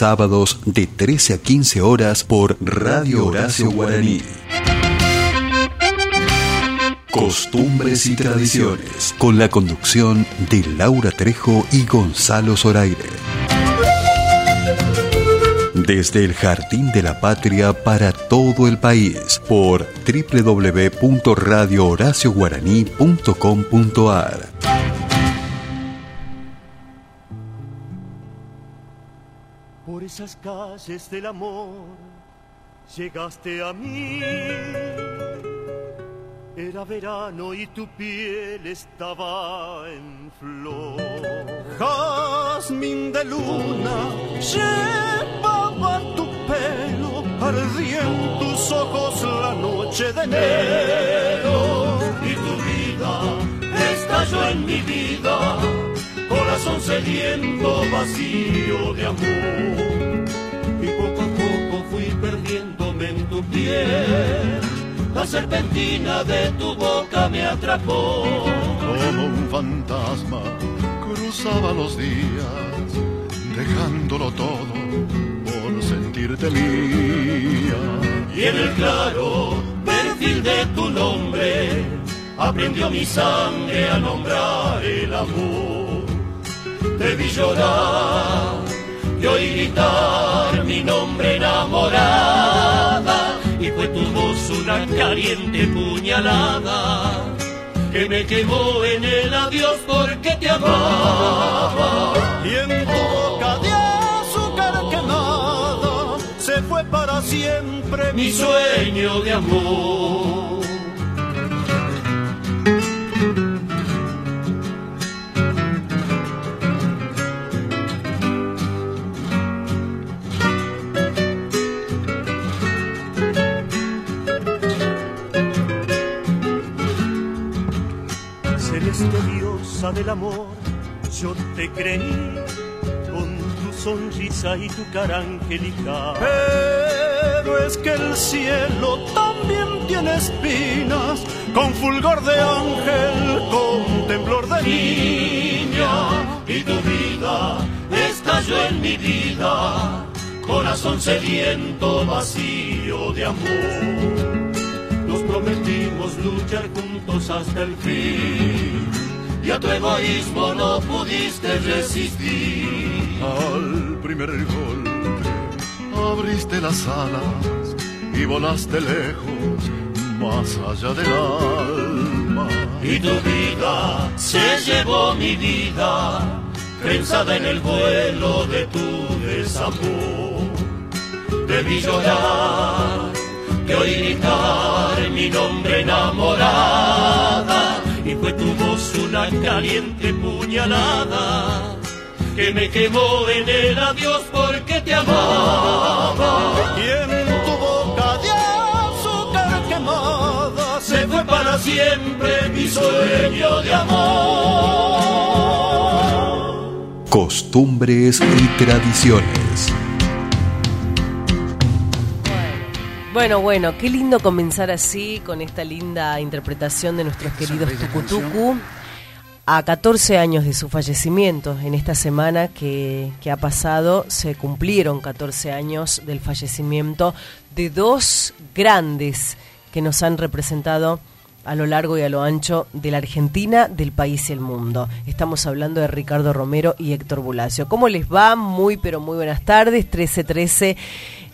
Sábados de 13 a 15 horas por Radio Horacio Guaraní. Costumbres y tradiciones. Con la conducción de Laura Trejo y Gonzalo Zoraire. Desde el Jardín de la Patria para todo el país por www.radiohoracioguaraní.com.ar esas calles del amor llegaste a mí. Era verano y tu piel estaba en flor. Jazmín de luna llevaba tu pelo, ardía en tus ojos la noche de enero. Y tu vida estalló en mi vida corazón sediento, vacío de amor. Y poco a poco fui perdiéndome en tu piel. La serpentina de tu boca me atrapó. Como un fantasma cruzaba los días, dejándolo todo por sentirte mía. Y en el claro perfil de tu nombre aprendió mi sangre a nombrar el amor. Te vi llorar y oí gritar mi nombre enamorada y fue tu voz una caliente puñalada que me quemó en el adiós porque te amaba. Y en tu boca de azúcar quemada se fue para siempre mi sueño de amor. Diosa del amor, yo te creí con tu sonrisa y tu cara angelical. Pero es que el cielo también tiene espinas, con fulgor de ángel, con temblor de niña. Y tu vida estalló en mi vida, corazón sediento, vacío de amor. Prometimos luchar juntos hasta el fin. Y a tu egoísmo no pudiste resistir. Al primer golpe abriste las alas y volaste lejos, más allá del alma. Y tu vida se llevó mi vida, prensada en el vuelo de tu desamor. Vi llorar, te oí gritar mi nombre enamorada, y fue tu voz una caliente puñalada que me quemó en el adiós porque te amaba. Y en tu boca de azúcar quemada Se fue para siempre mi sueño de amor. Costumbres y tradiciones. Bueno, bueno, qué lindo comenzar así con esta linda interpretación de nuestros queridos Tucutucu. A 14 años de su fallecimiento, en esta semana que, que ha pasado, se cumplieron 14 años del fallecimiento de dos grandes que nos han representado a lo largo y a lo ancho de la Argentina, del país y el mundo. Estamos hablando de Ricardo Romero y Héctor Bulacio. ¿Cómo les va? Muy, pero muy buenas tardes. 1313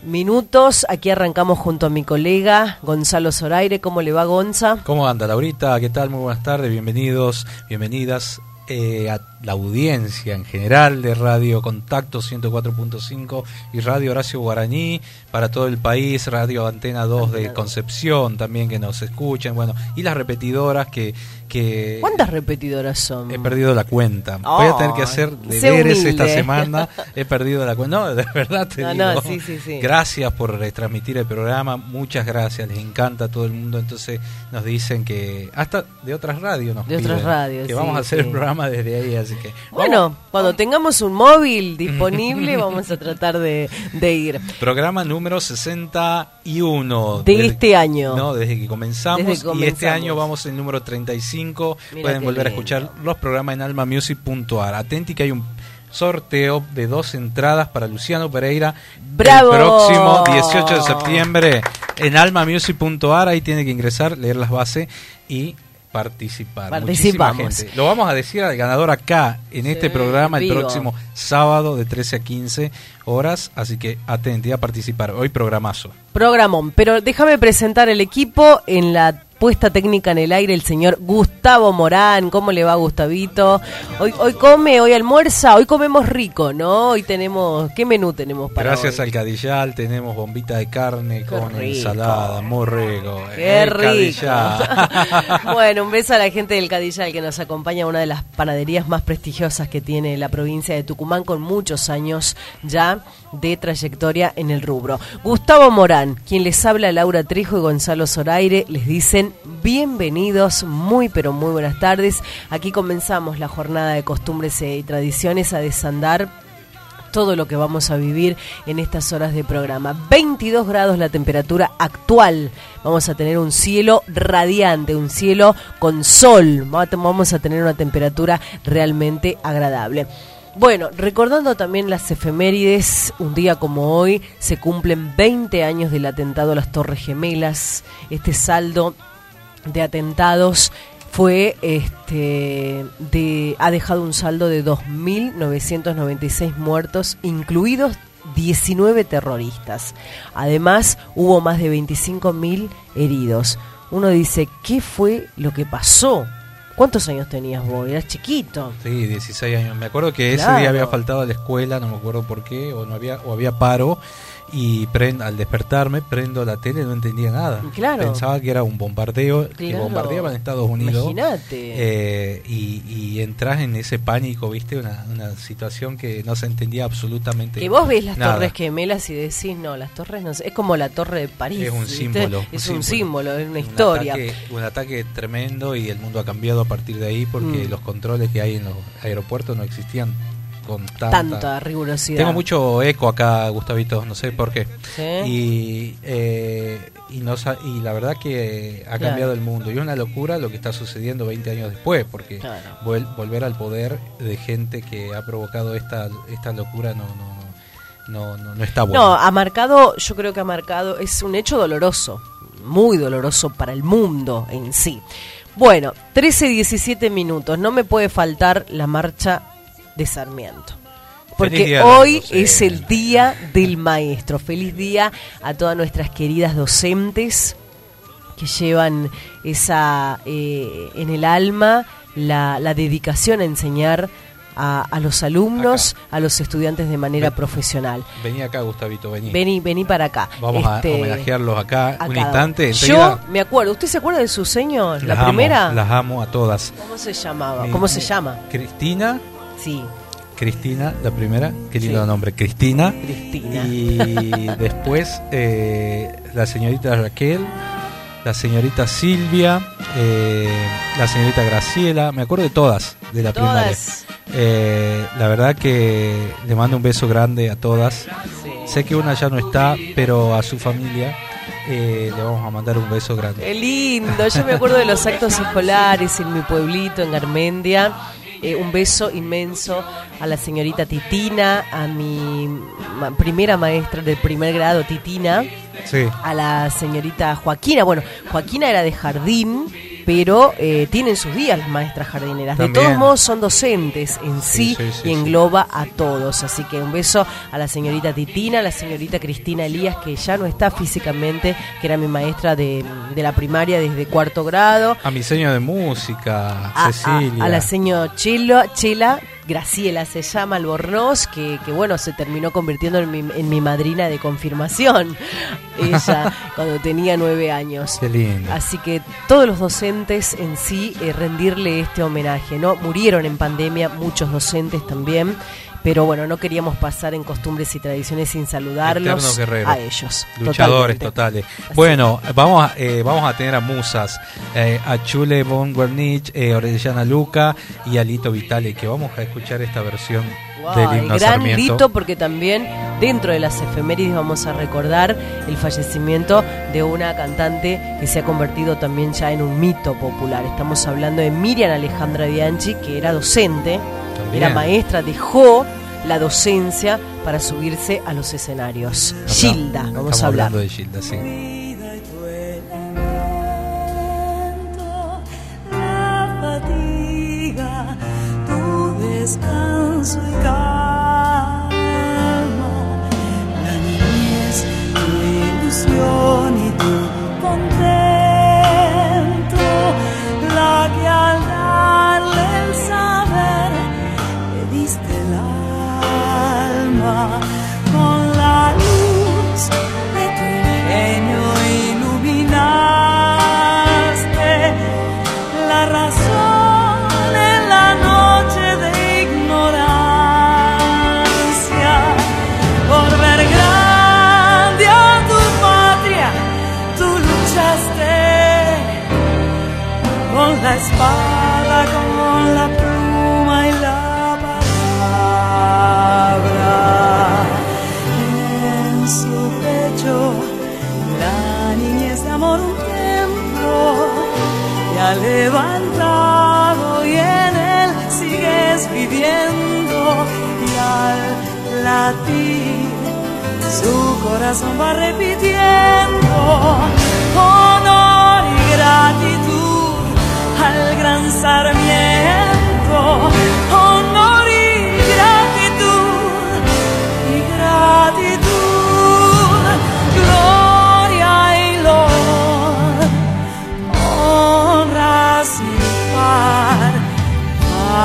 minutos. Aquí arrancamos junto a mi colega Gonzalo Zoraire. ¿Cómo le va, Gonza? ¿Cómo anda, Laurita? ¿Qué tal? Muy buenas tardes, bienvenidos, bienvenidas eh, a la audiencia en general de Radio Contacto 104.5 y Radio Horacio Guaraní para todo el país, Radio Antena 2 de Concepción también que nos escuchan, bueno, y las repetidoras que... que ¿Cuántas repetidoras son? He perdido la cuenta. Voy a tener que hacer deberes esta semana. He perdido la cuenta. No, de verdad te No, digo. no, sí, sí, sí. Gracias por retransmitir el programa. Muchas gracias. Les encanta a todo el mundo. Entonces nos dicen que hasta de otras radios nos De otras radios, que vamos a hacer el programa desde ahí. Así que Bueno, vamos. cuando tengamos un móvil disponible vamos a tratar de, de ir. Programa número 61 De este año. No, desde que comenzamos. Desde que Y este año vamos en número 35. Mira Pueden volver a escuchar los programas en almamusic.ar. Atenti que hay un sorteo de dos entradas para Luciano Pereira ¡Bravo! el próximo 18 de septiembre en almamusic.ar. Ahí tiene que ingresar, leer las bases y participar. Muchísima Participamos. gente. Lo vamos a decir al ganador acá en este programa el próximo sábado de 13 a 15 horas. Así que atenti a participar. Hoy programazo. Programón. Pero déjame presentar el equipo en la puesta técnica en el aire, el señor Gustavo Morán. ¿Cómo le va, Gustavito? Hoy, hoy come, hoy almuerza, hoy comemos rico, ¿no? Hoy tenemos. ¿Qué menú tenemos para Gracias hoy? al Cadillal tenemos bombita de carne con rico. ensalada, muy rico. Qué El rico. Bueno, un beso a la gente del Cadillal que nos acompaña, una de las panaderías más prestigiosas que tiene la provincia de Tucumán, con muchos años ya de trayectoria en el rubro. Gustavo Morán, quien les habla, Laura Trejo y Gonzalo Zoraire, les dicen bienvenidos, muy pero muy buenas tardes. Aquí comenzamos la jornada de costumbres y tradiciones a desandar todo lo que vamos a vivir en estas horas de programa. 22 grados la temperatura actual. Vamos a tener un cielo radiante, un cielo con sol. Va- Vamos a tener una temperatura realmente agradable. Bueno, recordando también las efemérides, un día como hoy se cumplen 20 años del atentado a las Torres Gemelas. Este saldo de atentados fue este de ha dejado un saldo de 2.996 muertos, incluidos 19 terroristas. Además, hubo más de 25.000 heridos. Uno dice, ¿qué fue lo que pasó? ¿Cuántos años tenías vos? Eras chiquito. Sí, 16 años. Me acuerdo que ese día había faltado a la escuela, no me acuerdo por qué, o no había o había paro y prend- al despertarme prendo la tele no entendía nada. Claro. Pensaba que era un bombardeo que Claro. bombardeaban Estados Unidos. Imagínate. Eh, y, y entras en ese pánico, viste, una, una situación que no se entendía absolutamente Que vos ves las nada. torres gemelas y decís, no, las torres no es como la torre de París. Es un ¿viste? símbolo. Es un símbolo, es una Un historia. ataque- un ataque tremendo y el mundo ha cambiado a partir de ahí porque Mm. los controles que hay en los aeropuertos no existían con tanta... Tanta rigurosidad. Tengo mucho eco acá, Gustavito, no sé por qué. ¿Sí? Y, eh, y, no y la verdad que ha Claro. cambiado el mundo. Y es una locura lo que está sucediendo 20 años después, porque Claro. vol- volver al poder de gente que ha provocado esta, esta locura no, no, no, no, no, no está bueno. No, ha marcado, yo creo que ha marcado, es un hecho doloroso. muy doloroso para el mundo en sí. Bueno, 13, 17 minutos, no me puede faltar la marcha de Sarmiento. Porque hoy es el día del maestro. Feliz día a todas nuestras queridas docentes que llevan esa eh, en el alma la, la dedicación a enseñar a, los alumnos, a los estudiantes de manera profesional. Vení acá, Gustavito, vení. Vení, vení para acá. Vamos a este, homenajearlos acá, un instante. Yo me acuerdo, ¿usted se acuerda de su señor? La primera. las amo a todas. ¿Cómo se llamaba? ¿Cómo se llama? Cristina. Sí. Cristina, la primera, qué lindo nombre, Cristina. Cristina. Y después eh, la señorita Raquel, la señorita Silvia, eh, la señorita Graciela, me acuerdo de todas, de la primaria. Eh, la verdad que le mando un beso grande a todas. Sé que una ya no está, pero a su familia eh, le vamos a mandar un beso grande. Qué lindo, yo me acuerdo de los actos escolares en mi pueblito, en Garmendia. Eh, un beso inmenso a la señorita Titina, a mi primera maestra del primer grado, Titina, a la señorita Joaquina. Bueno, Joaquina era de jardín pero eh, tienen sus días las maestras jardineras. De todos modos son docentes en sí, y engloba a todos. Así que un beso a la señorita Titina, a la señorita Cristina Elías, que ya no está físicamente, que era mi maestra de, la primaria desde cuarto grado. A mi señor de música, Cecilia. A, la señora Chela, Graciela se llama Albornoz, que, que bueno, se terminó convirtiendo en mi, en mi madrina de confirmación, ella, cuando tenía nueve años. Qué lindo. Así que todos los docentes en sí, eh, rendirle este homenaje, ¿no? Murieron en pandemia muchos docentes también pero bueno, no queríamos pasar en costumbres y tradiciones sin saludarlos a ellos. Luchadores totales. Bueno, vamos a, eh, vamos a tener a musas, eh, a Chule von Guernich, eh, Orellana Luca y a Lito Vitale, que vamos a escuchar esta versión del himno gran Lito, porque también dentro de las efemérides vamos a recordar el fallecimiento de una cantante que se ha convertido también ya en un mito popular. Estamos hablando de Miriam Alejandra Bianchi, que era docente, era maestra, dejó la docencia para subirse a los escenarios. Gilda, vamos a hablar. de Gilda, sí. descanso y calma, la niñez, tu ilusión y tu contento. con la luz levantado y en él sigues viviendo. Y al latir su corazón va repitiendo honor y gratitud al gran sarmiento, honor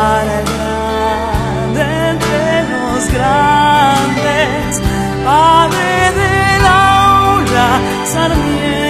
para el grande entre los grandes, Padre del aula, sarmiento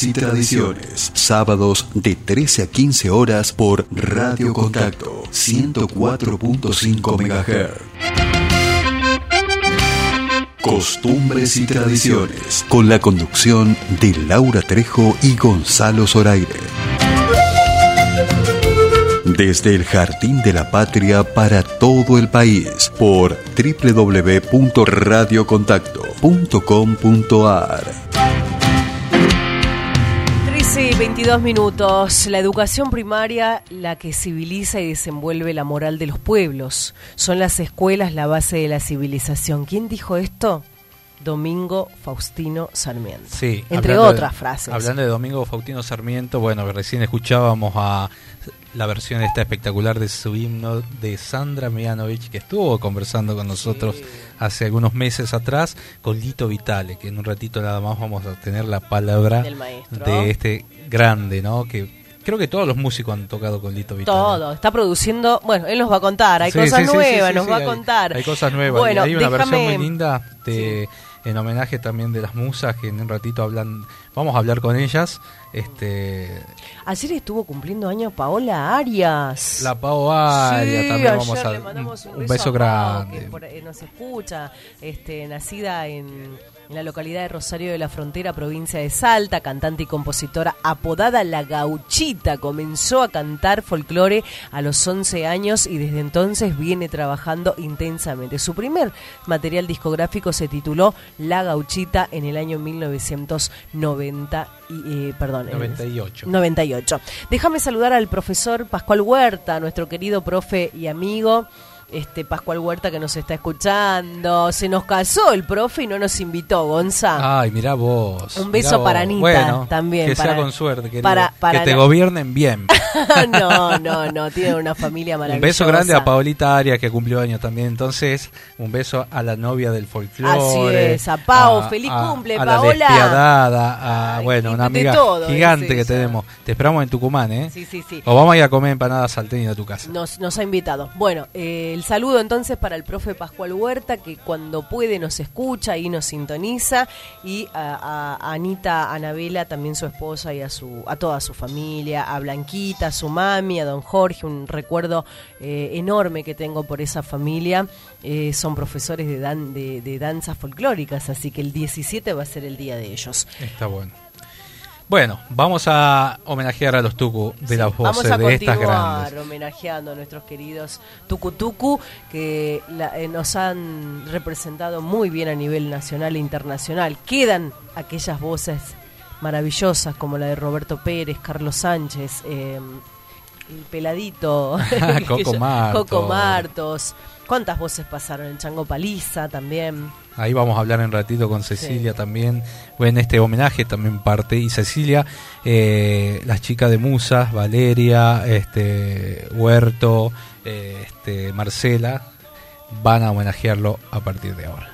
y Tradiciones. Sábados de 13 a 15 horas por Radio Contacto 104.5 MHz. Costumbres y Tradiciones, con la conducción de Laura Trejo y Gonzalo Zoraire. Desde el Jardín de la Patria para todo el país, por www.radiocontacto.com.ar. 13 y 22 minutos. La educación primaria, la que civiliza y desenvuelve la moral de los pueblos. Son las escuelas la base de la civilización. ¿Quién dijo esto? Domingo Faustino Sarmiento. Sí, Entre de- otras frases. Hablando de Domingo Faustino Sarmiento, bueno, recién escuchábamos a la versión esta espectacular de su himno de Sandra Mianovich, que estuvo conversando con nosotros hace algunos meses atrás, con Lito Vitale, que en un ratito nada más vamos a tener la palabra de este grande, ¿no? Que creo que todos los músicos han tocado con Lito Vitale. Todo, está produciendo, bueno, él nos va a contar, hay Sí, cosas sí, nuevas, nos va hay- a contar. Hay cosas nuevas. Bueno, y hay una versión muy linda de, en homenaje también de las musas que en un ratito hablan. Vamos a hablar con ellas. Este, Ayer estuvo cumpliendo años Paola Arias. la Pau Aria Sí, también vamos a le un, un beso, grande. que por ahí nos escucha, este, nacida en, en la localidad de Rosario de la Frontera, provincia de Salta, cantante y compositora apodada La Gauchita, comenzó a cantar folclore a los 11 años y desde entonces viene trabajando intensamente. Su primer material discográfico se tituló La Gauchita en el año 1990 y, eh, perdón, en- 98. 98. Déjame saludar al profesor Pascual Huerta, nuestro querido profe y amigo. Este Pascual Huerta que nos está escuchando. Se nos casó el profe y no nos invitó, Gonza. Ay, mirá vos. Un beso vos. para Anita Bueno, también, Que sea con suerte, querido. para- para que te la- gobiernen bien. no, no, no. Tiene una familia Un maravillosa. beso grande a Paolita Arias que cumplió años también. Entonces, un beso a la novia del folclore. Así es, a Pau, feliz cumple, a Paola. La despiadada, a, Ay, bueno, una de amiga todo, gigante es que tenemos. Te esperamos en Tucumán, ¿eh? Sí, sí, sí. O vamos a ir a comer empanadas salteñas a tu casa. Nos, nos ha invitado. Bueno, eh, saludo entonces para el profe Pascual Huerta, que cuando puede nos escucha y nos sintoniza, y a, a Anita Anabela, también su esposa, y a, su, a toda su familia, a Blanquita, a su mami, a don Jorge, un recuerdo eh, enorme que tengo por esa familia. Eh, son profesores de, dan, de, de danzas folclóricas, así que el 17 va a ser el día de ellos. Está bueno. Bueno, vamos a homenajear a los Tucu de las Vamos voces a de estas continuar grandes. homenajeando a nuestros queridos Tucutucu que la- eh, nos han representado muy bien a nivel nacional e internacional. Quedan aquellas voces maravillosas como la de Roberto Pérez, Carlos Sánchez, eh, el peladito, Coco Martos. Coco Martos. ¿Cuántas voces pasaron? El Chango Paliza también. Ahí vamos a hablar en ratito con Cecilia también. Bueno, este homenaje también parte. Y Cecilia, eh, las chicas de Musas, Valeria, este, Huerto, eh, este, Marcela, van a homenajearlo a partir de ahora.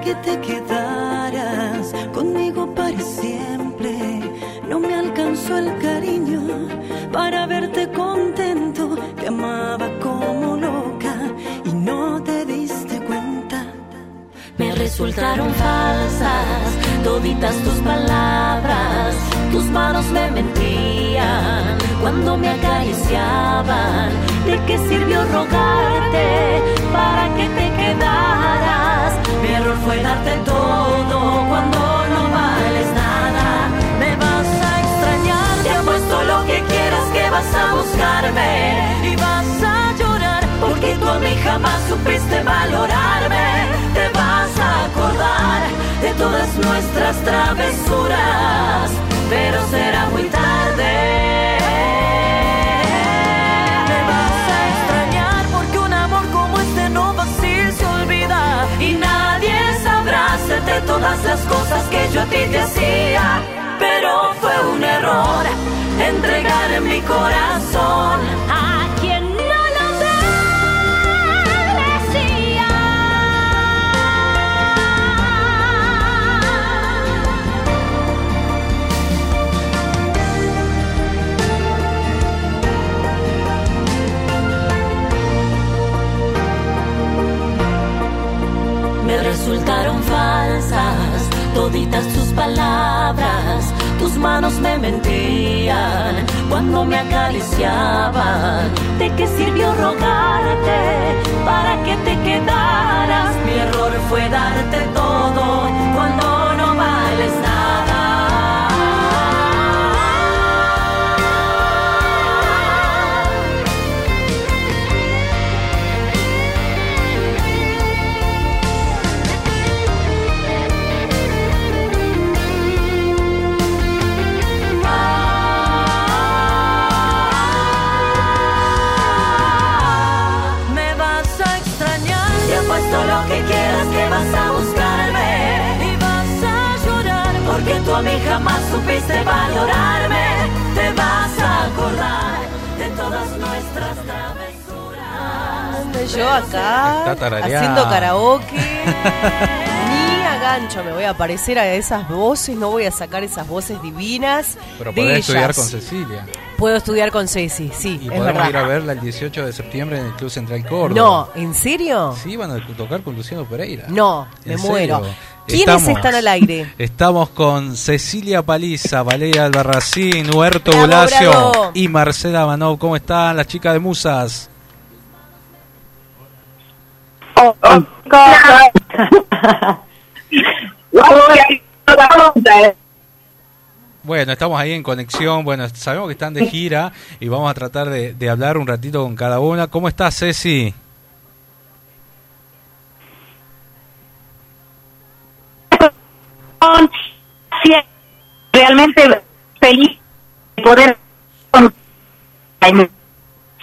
Que te quedaras conmigo para siempre. No me alcanzó el cariño para verte contento. Te amaba como loca resultaron falsas toditas tus palabras, tus manos me mentían cuando me acariciaban. ¿De qué sirvió rogarte para que te quedaras? Mi error fue darte todo cuando no vales nada. Me vas a extrañar, te apuesto lo que quieras que vas a buscarme y vas a porque tú a mí jamás supiste valorarme. Te vas a acordar de todas nuestras travesuras, pero será muy tarde. Me vas a extrañar porque un amor como este no fácil se olvida y nadie sabrá hacerte todas las cosas que yo a ti te hacía. Pero fue un error entregar mi corazón A resultaron falsas toditas tus palabras, tus manos me mentían cuando me acariciaban. ¿De qué sirvió rogarte para que te quedaras? Mi error fue darte todo cuando no vales nada. A mí jamás supiste valorarme. Te vas a acordar de todas nuestras travesuras. Yo acá haciendo karaoke. Gancho me voy a parecer a esas voces, no voy a sacar esas voces divinas Pero de podés ellas. estudiar con Cecilia. Puedo estudiar con Ceci, sí, Y es podemos verdad. ir a verla el 18 de septiembre en el Club Central Córdoba. No, ¿en serio? Sí, van a tocar con Luciano Pereira. No, me ¿En muero. serio? ¿Quiénes están al aire? Estamos con Cecilia Paliza, Valeria Albarracín, Huerto Bravo, Bulacio bravo. y Marcela Manov. ¿Cómo están las chicas de Musas? Bueno, estamos ahí en conexión. Bueno, sabemos que están de gira y vamos a tratar de, hablar un ratito con cada una. ¿Cómo estás, Ceci? Realmente feliz de poder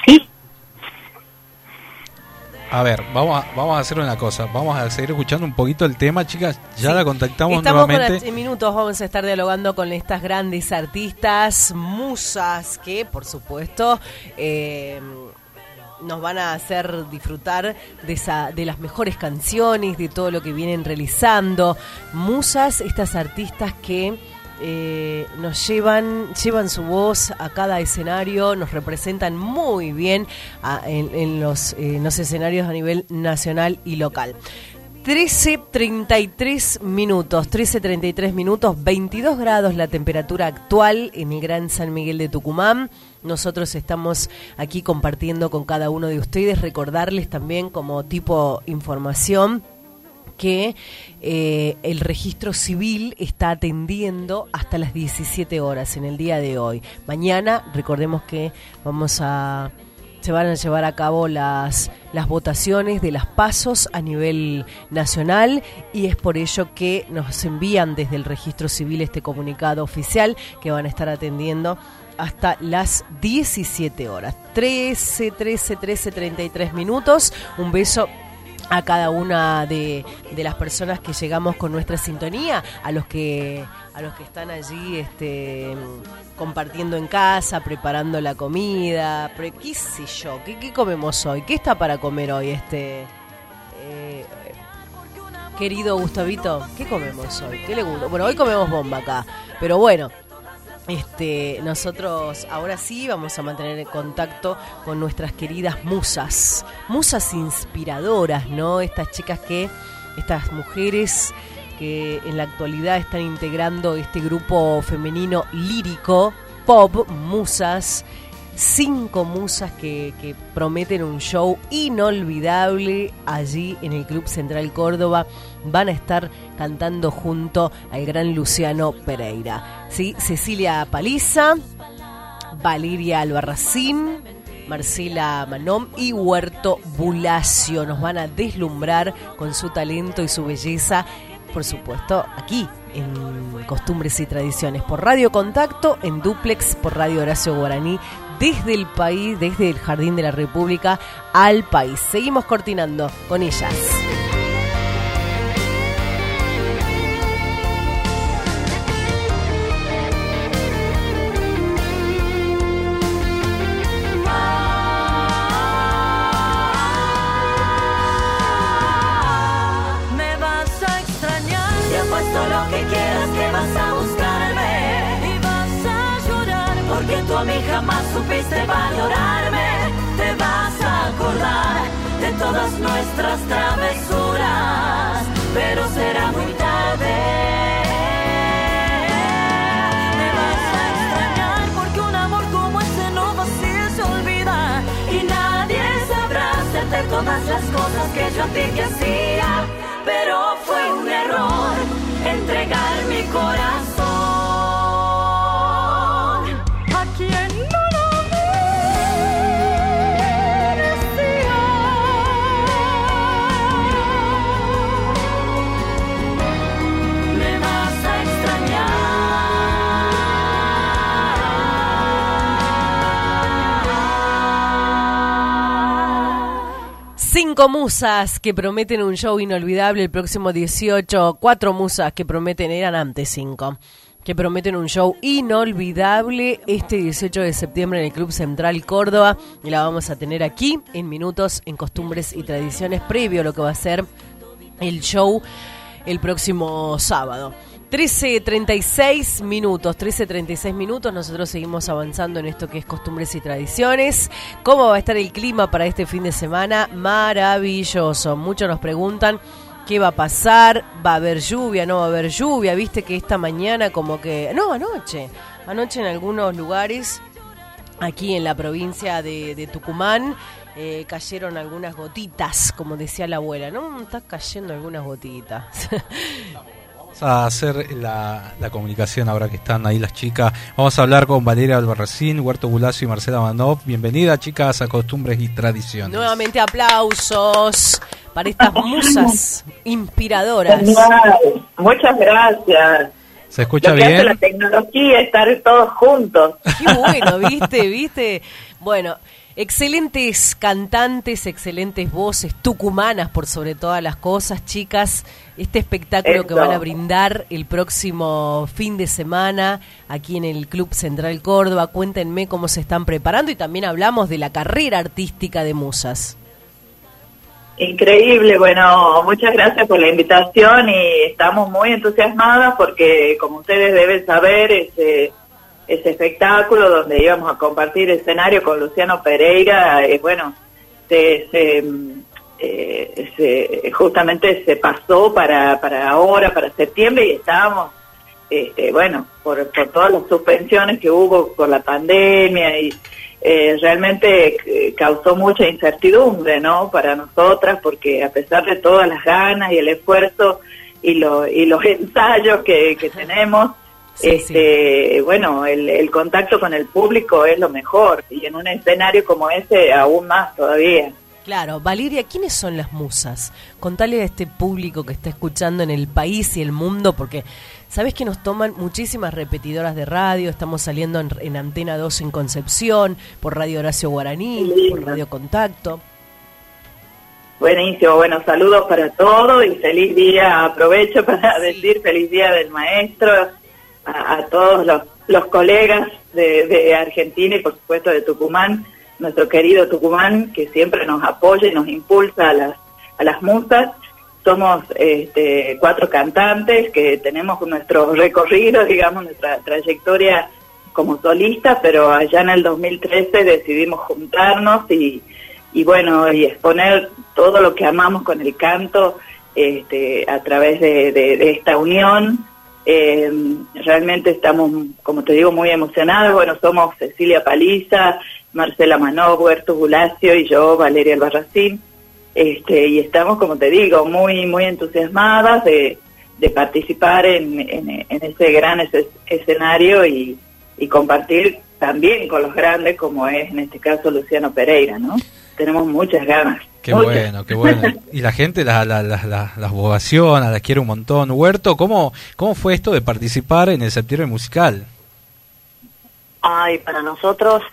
sí A ver, vamos a, vamos a hacer una cosa. Vamos a seguir escuchando un poquito el tema, chicas. Ya la contactamos Estamos nuevamente. Con, en minutos vamos a estar dialogando con estas grandes artistas, musas, que por supuesto eh, nos van a hacer disfrutar de, esa, de las mejores canciones, de todo lo que vienen realizando. Musas, estas artistas que eh, nos llevan, llevan su voz a cada escenario, nos representan muy bien en los, eh, en los escenarios a nivel nacional y local. 13.33 minutos, 13.33 minutos, 22 grados la temperatura actual en el Gran San Miguel de Tucumán. Nosotros estamos aquí compartiendo con cada uno de ustedes, recordarles también como tipo información que eh, el registro civil está atendiendo hasta las 17 horas en el día de hoy. Mañana, recordemos que vamos a se van a llevar a cabo las, las votaciones de las pasos a nivel nacional y es por ello que nos envían desde el registro civil este comunicado oficial que van a estar atendiendo hasta las 17 horas. 13, 13, 13, 33 minutos. Un beso a cada una de, de las personas que llegamos con nuestra sintonía, a los que a los que están allí este compartiendo en casa, preparando la comida, pre, qué sé yo, ¿qué, qué comemos hoy? ¿Qué está para comer hoy este eh, querido Gustavito? ¿Qué comemos hoy? ¿Qué le gusta? Bueno, hoy comemos bomba acá, pero bueno, este, nosotros ahora sí vamos a mantener en contacto con nuestras queridas musas, musas inspiradoras, ¿no? Estas chicas que, estas mujeres que en la actualidad están integrando este grupo femenino lírico, pop, musas, cinco musas que, que prometen un show inolvidable allí en el Club Central Córdoba. Van a estar cantando junto al gran Luciano Pereira. Cecilia Paliza, Valeria Albarracín, Marcela Manom y Huerto Bulacio. Nos van a deslumbrar con su talento y su belleza, por supuesto, aquí en Costumbres y Tradiciones, por Radio Contacto, en Duplex, por Radio Horacio Guaraní, desde el país, desde el Jardín de la República al país. Seguimos cortinando con ellas. Todas nuestras travesuras. Pero será muy tarde. Me vas a extrañar porque un amor como ese no vacío se olvida. Y nadie sabrá hacerte todas las cosas que yo a ti te hacía. Pero fue un error entregar mi corazón. Cinco musas que prometen un show inolvidable el próximo 18. Cuatro musas que prometen, eran antes cinco, que prometen un show inolvidable este 18 de septiembre en el Club Central Córdoba. Y la vamos a tener aquí en minutos en Costumbres y Tradiciones, previo a lo que va a ser el show el próximo sábado. 13.36 minutos, 13.36 minutos, nosotros seguimos avanzando en esto que es costumbres y tradiciones. ¿Cómo va a estar el clima para este fin de semana? Maravilloso. Muchos nos preguntan qué va a pasar, va a haber lluvia, no va a haber lluvia, viste que esta mañana como que... No, anoche, anoche en algunos lugares aquí en la provincia de, de Tucumán eh, cayeron algunas gotitas, como decía la abuela, ¿no? Está cayendo algunas gotitas. Vamos a hacer la, la comunicación ahora que están ahí las chicas. Vamos a hablar con Valeria Albarracín, Huerto Bulacio y Marcela Manov. Bienvenida, chicas, a Costumbres y Tradiciones. Nuevamente aplausos para estas musas inspiradoras. Muchas gracias. ¿Se escucha lo que bien? hace la tecnología, estar todos juntos. Qué bueno, viste, viste. Bueno, excelentes cantantes, excelentes voces, tucumanas por sobre todas las cosas, chicas. Este espectáculo que van a brindar el próximo fin de semana aquí en el Club Central Córdoba. Cuéntenme cómo se están preparando y también hablamos de la carrera artística de Musas. Increíble, bueno, muchas gracias por la invitación y estamos muy entusiasmadas porque, como ustedes deben saber, ese, ese espectáculo donde íbamos a compartir escenario con Luciano Pereira, eh, bueno, se, se, eh, se- justamente se pasó para, para ahora, para septiembre y estábamos, este, bueno, por, por todas las suspensiones que hubo por la pandemia y eh, realmente eh, causó mucha incertidumbre, ¿no? Para nosotras, porque a pesar de todas las ganas y el esfuerzo y, lo, y los ensayos que tenemos, Sí, este, bueno, el, el contacto con el público es lo mejor y en un escenario como ese aún más todavía. Claro, Valeria, ¿quiénes son las musas? Contale a este público que está escuchando en el país y el mundo, porque sabes que nos toman muchísimas repetidoras de radio, estamos saliendo en, en Antena 2 en Concepción, por Radio Horacio Guaraní, por Radio Contacto. Buenísimo, bueno, saludos para todos y feliz día. Aprovecho para Sí. decir feliz día del maestro a, a todos los, colegas de, Argentina y por supuesto de Tucumán, nuestro querido Tucumán que siempre nos apoya y nos impulsa a las, a las musas. Somos este, cuatro cantantes que tenemos nuestro recorrido, digamos, nuestra trayectoria como solista, pero allá en el 2013 decidimos juntarnos y, y bueno, y exponer todo lo que amamos con el canto este, a través de esta unión. Eh, realmente estamos, como te digo, muy emocionados. Bueno, somos Cecilia Paliza, Marcela Manó, Huerto Bulacio y yo, Valeria Albarracín. Este, y estamos, como te digo, muy, muy entusiasmadas de, de participar en, en, ese gran escenario y, y compartir también con los grandes, como es en este caso Luciano Pereira, ¿no? Tenemos muchas ganas. Qué muchas. bueno, qué bueno. Y la gente la, la, la, la, las ovaciona, las quiere un montón. Huerto, ¿cómo, ¿cómo fue esto de participar en el septiembre musical? Ay, para nosotros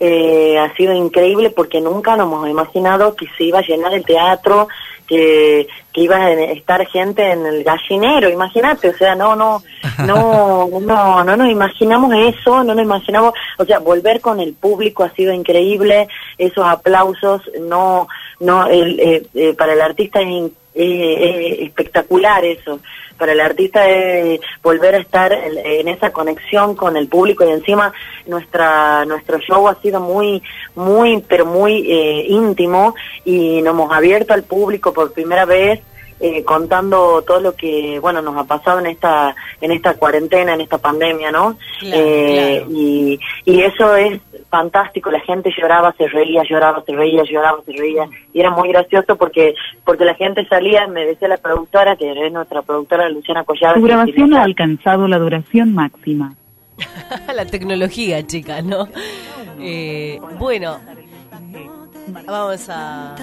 eh, ha sido increíble porque nunca nos hemos imaginado que se iba a llenar el teatro, que, que iba a estar gente en el gallinero, imagínate, o sea, no, no, no, no, no nos imaginamos eso, no nos imaginamos, o sea, volver con el público ha sido increíble, esos aplausos, no, no, el, eh, eh, para el artista es in- eh, eh, espectacular eso. Para el artista es volver a estar en, en esa conexión con el público y encima nuestra nuestro show ha sido muy muy pero muy eh, íntimo y nos hemos abierto al público por primera vez eh, contando todo lo que bueno nos ha pasado en esta en esta cuarentena en esta pandemia no Claro, Eh, claro. y y eso es fantástico la gente lloraba se reía lloraba se reía lloraba se reía y era muy gracioso porque porque la gente salía me decía la productora que es nuestra productora Luciana Collado Tu grabación ha alcanzado la duración máxima. la tecnología, chicas, ¿no? Eh, bueno, vamos a...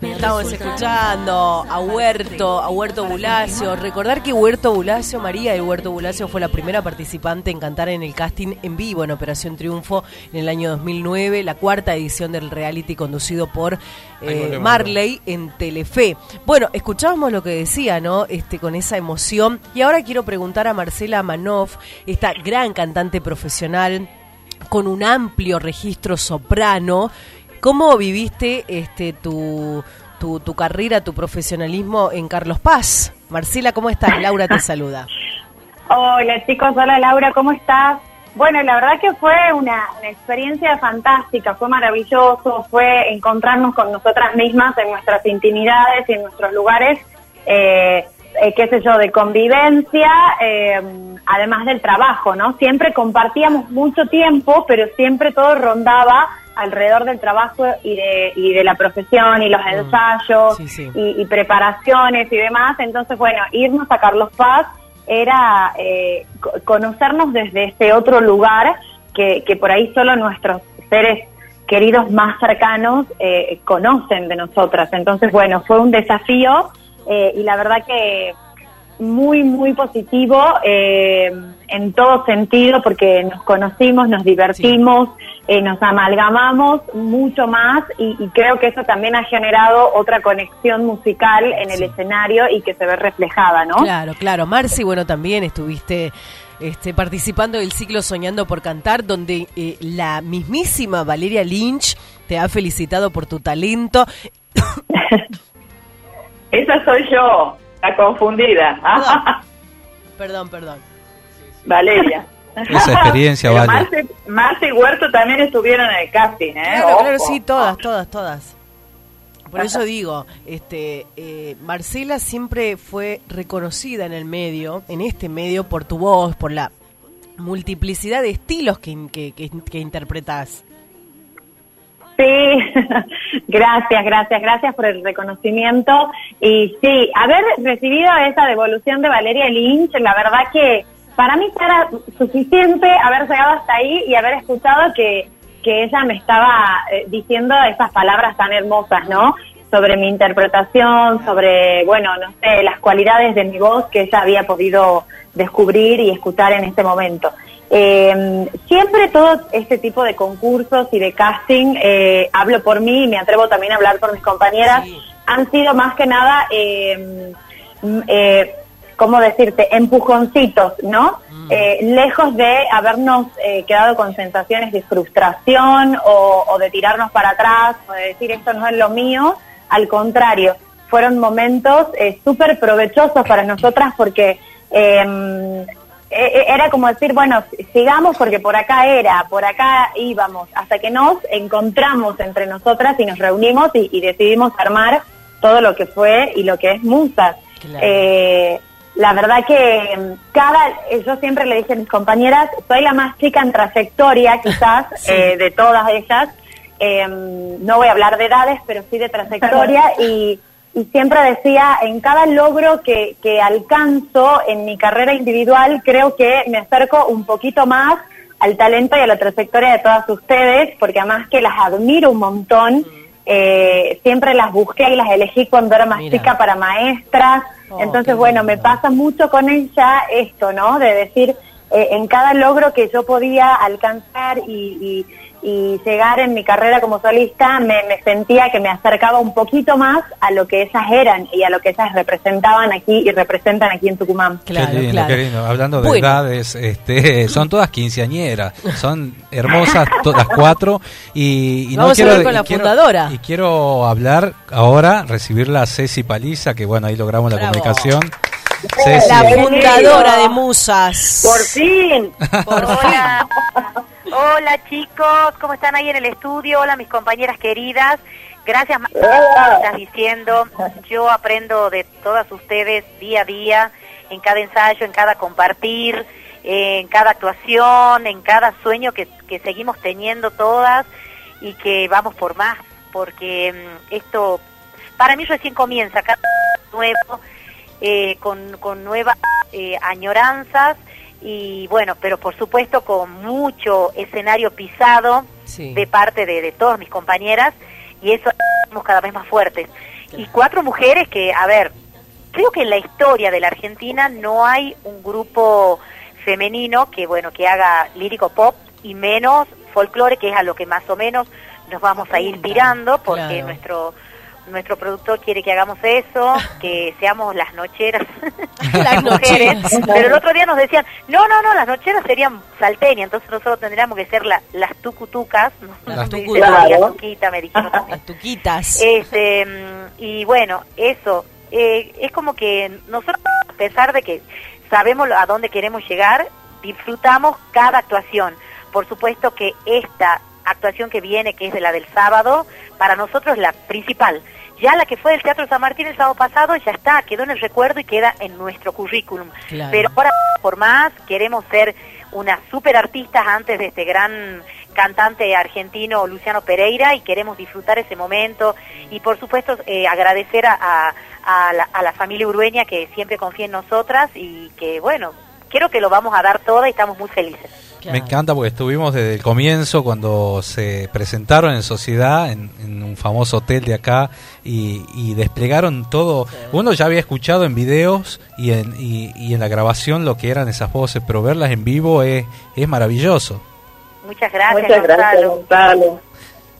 Estamos escuchando a Huerto, a Huerto Bulacio. Recordar que Huerto Bulacio, María de Huerto Bulacio, fue la primera participante en cantar en el casting en vivo en Operación Triunfo en el año 2009, la cuarta edición del reality conducido por eh, Marley en Telefe. Bueno, escuchábamos lo que decía, ¿no? Este, con esa emoción. Y ahora quiero preguntar a Marcela Manoff, esta gran cantante profesional con un amplio registro soprano. ¿Cómo viviste este tu, tu, tu carrera, tu profesionalismo en Carlos Paz? Marcela, ¿cómo estás? Laura te saluda. Hola chicos, hola Laura, ¿cómo estás? Bueno, la verdad que fue una, una experiencia fantástica, fue maravilloso, fue encontrarnos con nosotras mismas en nuestras intimidades y en nuestros lugares, eh, eh, qué sé yo, de convivencia, eh, además del trabajo, ¿no? Siempre compartíamos mucho tiempo, pero siempre todo rondaba alrededor del trabajo y de, y de la profesión y los ensayos Sí, sí. Y, y preparaciones y demás. Entonces, bueno, irnos a Carlos Paz era eh, co- conocernos desde este otro lugar que, que por ahí solo nuestros seres queridos más cercanos eh, conocen de nosotras. Entonces, bueno, fue un desafío eh, y la verdad que muy, muy positivo eh, en todo sentido porque nos conocimos, nos divertimos, eh, nos amalgamamos mucho más y, y creo que eso también ha generado otra conexión musical en el escenario y que se ve reflejada, ¿no? Claro, claro. Marci, bueno, también estuviste este, participando del ciclo Soñando por Cantar, donde eh, la mismísima Valeria Lynch te ha felicitado por tu talento. Esa soy yo, la confundida. Perdón, perdón. Valeria. Esa experiencia, vale. Marce, Marce y Huerto también estuvieron en el casting, ¿eh? Claro, Ojo. claro, sí, todas, todas, todas. Por eso digo, este, eh, Marcela siempre fue reconocida en el medio, en este medio, por tu voz, por la multiplicidad de estilos que, que, que, que interpretás. Sí, gracias, gracias, gracias por el reconocimiento. Y sí, haber recibido esa devolución de Valeria Lynch, la verdad que para mí era suficiente haber llegado hasta ahí y haber escuchado que, que ella me estaba eh, diciendo esas palabras tan hermosas, ¿no? Sobre mi interpretación, sobre, bueno, no sé, las cualidades de mi voz que ella había podido descubrir y escuchar en este momento. Eh, siempre todo este tipo de concursos y de casting, eh, hablo por mí y me atrevo también a hablar por mis compañeras, han sido más que nada, eh, mm, eh, ¿cómo decirte?, empujoncitos, ¿no? Eh, lejos de habernos eh, quedado con sensaciones de frustración o, o de tirarnos para atrás o de decir esto no es lo mío, al contrario, fueron momentos eh, súper provechosos para nosotras porque eh, eh, era como decir, bueno, sigamos porque por acá era, por acá íbamos, hasta que nos encontramos entre nosotras y nos reunimos y, y decidimos armar todo lo que fue y lo que es Musas. Eh, la verdad que mm, cada, eh, yo siempre le dije a mis compañeras, soy la más chica en trayectoria quizás eh, de todas ellas. Eh, no voy a hablar de edades, pero sí de trayectoria. Y, y siempre decía, en cada logro que, que alcanzo en mi carrera individual, creo que me acerco un poquito más al talento y a la trayectoria de todas ustedes, porque además que las admiro un montón, eh, siempre las busqué y las elegí cuando era más Mira. chica para maestras, Oh, entonces bueno, me pasa mucho con ella esto, ¿no? De decir, eh, en cada logro que yo podía alcanzar y, y- y llegar en mi carrera como solista, me, me sentía que me acercaba un poquito más a lo que ellas eran y a lo que ellas representaban aquí y representan aquí en Tucumán. qué lindo, qué lindo. Hablando de Bueno. edades, este, son todas quinceañeras, son hermosas todas cuatro y, y no Vamos a quiero hablar con y la quiero- fundadora. y quiero hablar ahora, recibirla a Ceci Paliza, que bueno ahí logramos la comunicación. Ceci. La fundadora de Musas. Por fin. Por Hola. Hola chicos, ¿cómo están ahí en el estudio? Hola mis compañeras queridas. Gracias Ma- por lo que estás diciendo. Yo aprendo de todas ustedes día a día, en cada ensayo, en cada compartir, en cada actuación, en cada sueño que, que seguimos teniendo todas y que vamos por más, porque mm, esto para mí recién comienza, cada nuevo, eh, con, con nuevas eh, añoranzas y bueno, pero por supuesto con mucho escenario pisado Sí. de parte de, de todas mis compañeras y eso estamos cada vez más fuertes. Y cuatro mujeres que, a ver, creo que en la historia de la Argentina no hay un grupo femenino que bueno que haga lírico pop y menos folclore que es a lo que más o menos nos vamos a ir tirando porque Claro. nuestro nuestro productor quiere que hagamos eso, que seamos las nocheras, Las mujeres, pero el otro día nos decían, no, no, no, las nocheras serían salteñas, entonces nosotros tendríamos que ser la- las tucutucas, ¿no? Las Me tucutas. dicen, "Amiga Claro. tuquita", me dijeron también. Las tuquitas. Este, mm, y bueno, eso, eh, es como que nosotros, a pesar de que sabemos a dónde queremos llegar, disfrutamos cada actuación. Por supuesto que esta actuación que viene, que es de la del sábado, para nosotros es la principal. Ya la que fue del Teatro San Martín el sábado pasado ya está, quedó en el recuerdo y queda en nuestro currículum. Claro. Pero ahora, por más, queremos ser unas super artistas antes de este gran cantante argentino Luciano Pereira y queremos disfrutar ese momento y por supuesto eh, agradecer a, a- a la, a la familia urueña que siempre confía en nosotras y que bueno, creo que lo vamos a dar toda y estamos muy felices. Me encanta porque estuvimos desde el comienzo cuando se presentaron en sociedad en, en un famoso hotel de acá y, y desplegaron todo. Uno ya había escuchado en videos y en, y, y en la grabación lo que eran esas voces, pero verlas en vivo es, es maravilloso. Muchas gracias, Muchas gracias, Gonzalo. Gonzalo.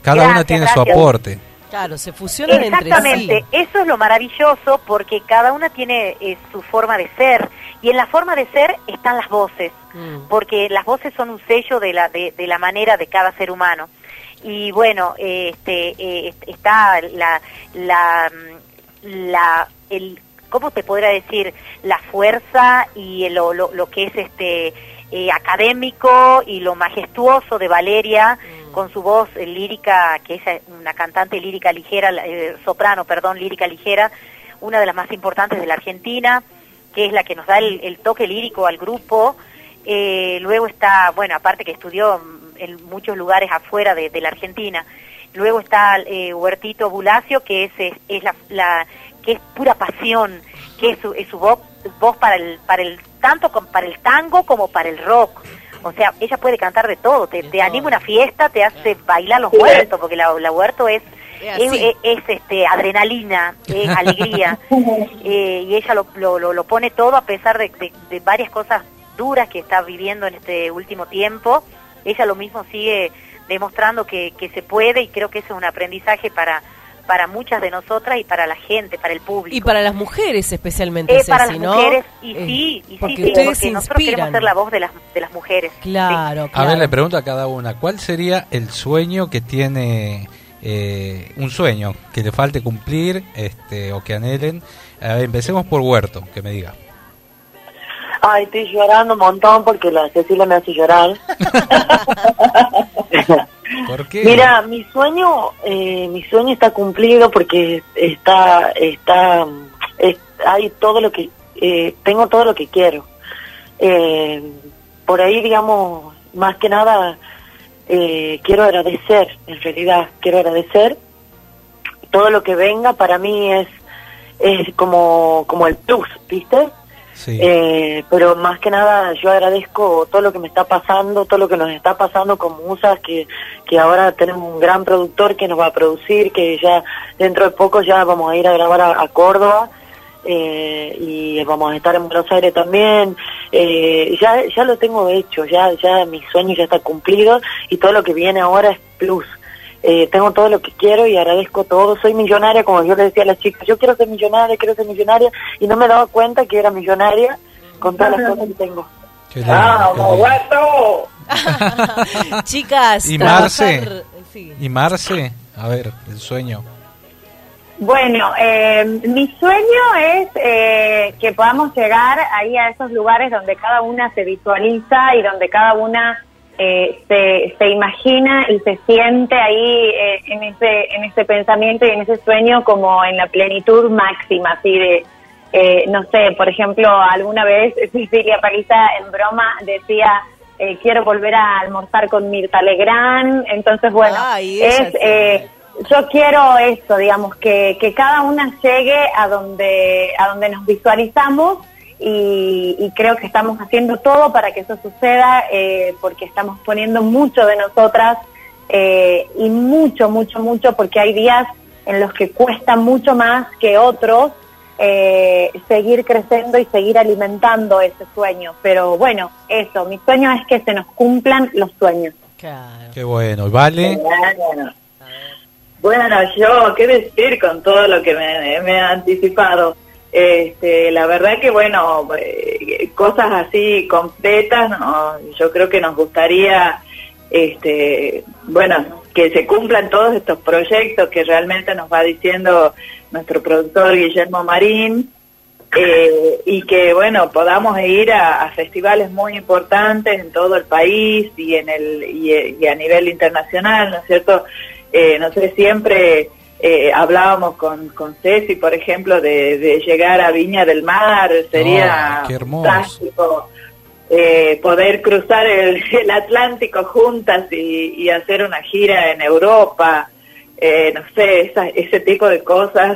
Cada una Gracias, tiene su aporte. Claro, se fusionan entre Exactamente, sí. eso es lo maravilloso porque cada una tiene eh, su forma de ser y en la forma de ser están las voces, Mm. porque las voces son un sello de la de, de la manera de cada ser humano. Y bueno, este eh, est- está la la mm, la el cómo te podría decir la fuerza y el- lo, lo, lo que es este eh, académico y lo majestuoso de Valeria con su voz eh, lírica, que es una cantante lírica ligera, eh, soprano, perdón, lírica ligera, una de las más importantes de la Argentina, que es la que nos da el, el toque lírico al grupo. Eh, luego está, bueno, aparte que estudió en muchos lugares afuera de, de la Argentina. Luego está eh, Huertito Bulacio, que es, es, es la, la- que es pura pasión, que es su, es su voz, voz para el, para el tanto para el tango como para el rock. O sea, ella puede cantar de todo, te, te anima una fiesta, te hace bailar los huertos, porque la, la huerto es Es es, es- es, este adrenalina, es alegría, Eh, y ella lo, lo, lo- pone todo a pesar de, de- de varias cosas duras que está viviendo en este último tiempo. Ella lo mismo sigue demostrando que, que se puede y creo que eso es un aprendizaje para para muchas de nosotras y para la gente, para el público. Y para las mujeres especialmente, Eh, para Ceci, las ¿no? mujeres, y Eh, sí, y porque sí, sí, ustedes porque nosotros queremos inspiran. ser la voz de las, de las mujeres. Claro, A claro. ver, le pregunto a cada una, ¿cuál sería el sueño que tiene, eh, un sueño que le falte cumplir este, o que anhelen? A ver, empecemos por Huerto, que me diga. Ay, estoy llorando un montón porque la Cecilia me hace llorar. ¿Por qué? Mira, mi sueño, eh, mi sueño está cumplido porque está, está, es- hay todo lo que, eh, tengo todo lo que quiero. Eh, por ahí, digamos, más que nada, eh, quiero agradecer, en realidad, quiero agradecer todo lo que venga para mí es, es como, como el plus, ¿viste? Sí. Eh, pero más que nada yo agradezco todo lo que me está pasando, todo lo que nos está pasando con Musas, que, que ahora tenemos un gran productor que nos va a producir, que ya dentro de poco ya vamos a ir a grabar a, a Córdoba eh, y vamos a estar en Buenos Aires también. Eh, ya, ya lo tengo hecho, ya, ya mi sueño ya está cumplido y todo lo que viene ahora es plus. Eh, tengo todo lo que quiero y agradezco todo. Soy millonaria, como yo le decía a las chicas, yo quiero ser millonaria, quiero ser millonaria, y no me daba cuenta que era millonaria con todas las cosas que tengo. Qué lindo, ¡Vamos, qué lindo. Huerto! Chicas, ¿Y Marce? sí. ¿Y Marce? A ver, el sueño. Bueno, eh, mi sueño es eh, que podamos llegar ahí a esos lugares donde cada una se visualiza y donde cada una eh, se, se imagina y se siente ahí eh, en ese en ese pensamiento y en ese sueño como en la plenitud máxima, así de eh, no sé, por ejemplo, alguna vez Cecilia Paliza en broma decía eh, quiero volver a almorzar con Mirta Legrand, entonces bueno, Ay, es eh, yo quiero esto, digamos, que, que cada una llegue a donde, a donde nos visualizamos y, y creo que estamos haciendo todo para que eso suceda eh, porque estamos poniendo mucho de nosotras eh, y mucho, mucho, mucho porque hay días en los que cuesta mucho más que otros eh, seguir creciendo y seguir alimentando ese sueño. Pero bueno, eso, mi sueño es que se nos cumplan los sueños. Claro. Qué bueno. ¿Y ¿Vale? Bueno. Bueno, yo, ¿qué decir con todo lo que me, ha anticipado? Este, la verdad que, bueno, eh, cosas así completas, ¿no? yo creo que nos gustaría, este, bueno, que se cumplan todos estos proyectos que realmente nos va diciendo nuestro productor Guillermo Marín, eh, y que bueno podamos ir a, festivales muy importantes en todo el país y en el y a nivel internacional no es cierto Eh, no sé siempre eh, hablábamos con con Ceci por ejemplo de, de llegar a Viña del Mar sería Ah, qué fantástico eh, poder cruzar el, el Atlántico juntas y, y hacer una gira en Europa eh, no sé esa- ese tipo de cosas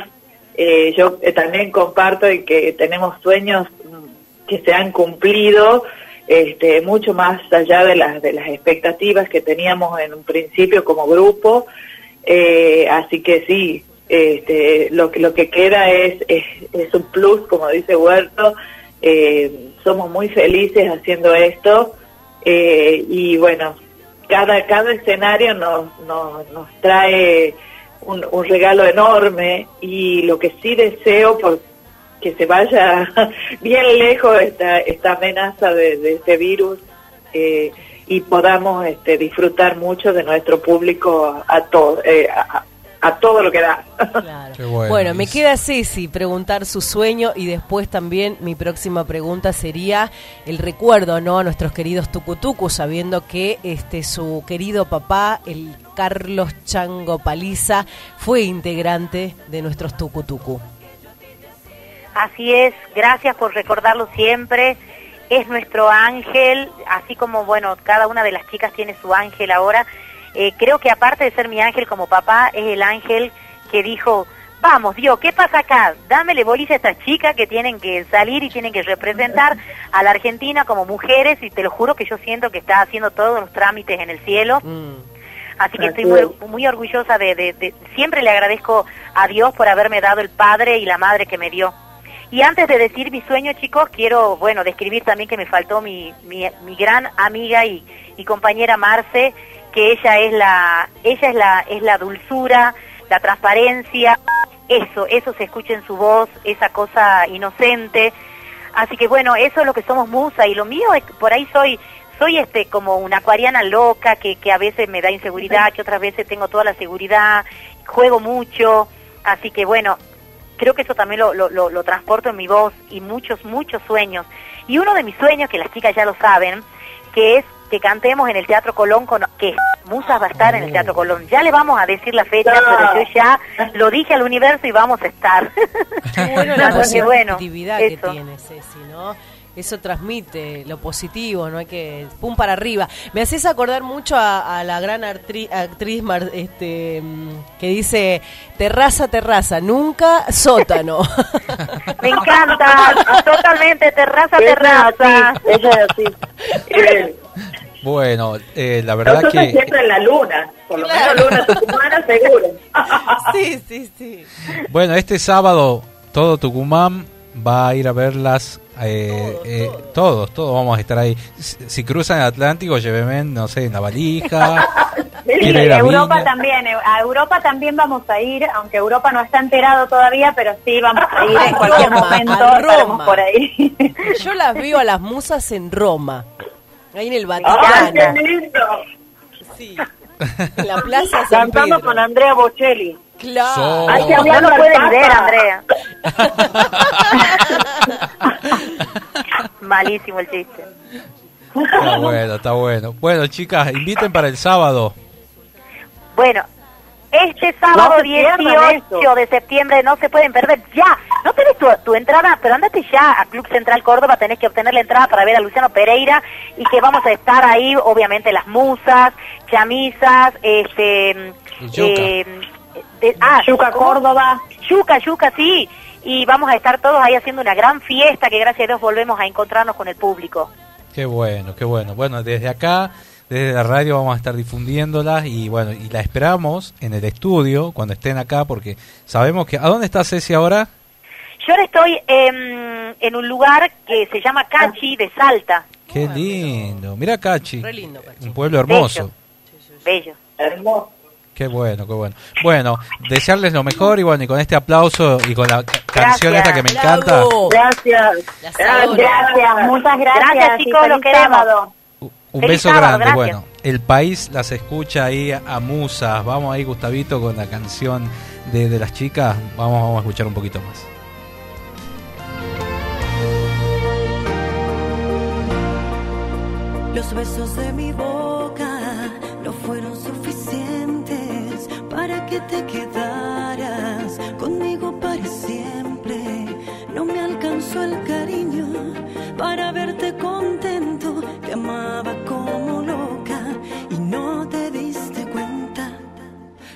eh, yo también comparto y que tenemos sueños mm, que se han cumplido este, mucho más allá de las, de las expectativas que teníamos en un principio como grupo. Eh, así que sí, este, lo, lo que queda es, es, es un plus, como dice Huerto. Eh, somos muy felices haciendo esto eh, y bueno, cada, cada escenario nos, nos, nos trae un, un regalo enorme y lo que sí deseo por que se vaya bien lejos esta, esta amenaza de, de este virus eh, y podamos este, disfrutar mucho de nuestro público a, todo, eh, a, a todo lo que da. Qué bueno, me queda Ceci preguntar su sueño y después también mi próxima pregunta sería el recuerdo no a nuestros queridos tucutucu, sabiendo que este su querido papá, el Carlos Chango Paliza, fue integrante de nuestros tucutucu. Así es, gracias por recordarlo siempre. Es nuestro ángel, así como, bueno, cada una de las chicas tiene su ángel ahora. Eh, creo que aparte de ser mi ángel como papá, es el ángel que dijo, vamos, Dios, ¿qué pasa acá? Dámele bolilla a estas chicas que tienen que salir y tienen que representar a la Argentina como mujeres y te lo juro que yo siento que está haciendo todos los trámites en el cielo. Así que estoy muy, muy orgullosa de, de, de, Siempre le agradezco a Dios por haberme dado el padre y la madre que me dio. Y antes de decir mi sueño, chicos, quiero, bueno, describir también que me faltó mi, mi, mi gran amiga y, y compañera Marce, que ella es la, ella es la, es la dulzura, la transparencia, eso, eso se escucha en su voz, esa cosa inocente. Así que bueno, eso es lo que somos musa y lo mío es por ahí soy soy este como una acuariana loca que, que a veces me da inseguridad, que otras veces tengo toda la seguridad, juego mucho, así que bueno, creo que eso también lo, lo, lo, lo transporto en mi voz y muchos, muchos sueños. Y uno de mis sueños, que las chicas ya lo saben, que es que cantemos en el Teatro Colón, con, que Musas va a estar en el Teatro Colón. Ya le vamos a decir la fecha, pero yo ya lo dije al universo y vamos a estar. Bueno, la Así que bueno, tiene Ceci, ¿no? Eso transmite lo positivo, no hay que pum para arriba. Me haces acordar mucho a, a la gran artri- actriz mar- este, mm, que dice terraza, terraza, nunca sótano. Me encanta, totalmente, terraza, es terraza. así, ella es así. Eh, Bueno, eh, la verdad nosotros que siempre en la luna, por lo Claro. menos luna tucumana seguro. sí, sí, sí. bueno, este sábado todo Tucumán va a ir a verlas eh, eh, todos, todos vamos a estar ahí. Si, si cruzan el Atlántico, llévenme, no sé, en la valija. Sí, Quiero ir a Europa Viña. también, eh, a Europa también vamos a ir, aunque Europa no está enterado todavía, pero sí vamos a ir en cualquier Roma, momento, a estaremos Roma. por ahí. Yo las veo a las musas en Roma, ahí en el ¡Ay, Vaticano. qué lindo! Sí, en la plaza San Cantando Pedro. con Andrea Bocelli. Claro. So- Hay que hablar pueden Papa. ver, Andrea. Malísimo el chiste. Está bueno, está bueno. Bueno, chicas, inviten para el sábado. Bueno, este sábado No se pierdan 18 esto. de septiembre no se pueden perder ya. No tenés tu, tu entrada, pero andate ya a Club Central Córdoba, tenés que obtener la entrada para ver a Luciano Pereira y que vamos a estar ahí, obviamente, las musas, chamisas, este... Yuca. eh, de- ah, Yuca ¿cómo? Córdoba. Yuca, Yuca, sí. Y vamos a estar todos ahí haciendo una gran fiesta que gracias a Dios volvemos a encontrarnos con el público. Qué bueno, qué bueno. Bueno, desde acá, desde la radio vamos a estar difundiéndolas y bueno, y la esperamos en el estudio cuando estén acá porque sabemos que... ¿A dónde está Ceci ahora? Yo ahora estoy en un lugar que se llama Cachi de Salta. Qué lindo. Mira Cachi, Re lindo, Cachi. un pueblo hermoso. Bello. Hermoso. Qué bueno, qué bueno. Bueno, desearles lo mejor y bueno, y con este aplauso y con la ca- canción esta que me encanta. Gracias. Gracias. muchas gracias. Gracias, chicos, lo queremos. un Feliz beso sábado, grande. Bueno, el país las escucha ahí a musas. Vamos ahí, Gustavito, con la canción de, de las chicas. Vamos, vamos a escuchar un poquito más. Los besos de mi boca que te quedaras conmigo para siempre. No me alcanzó el cariño para verte contento. Te amaba como loca y no te diste cuenta.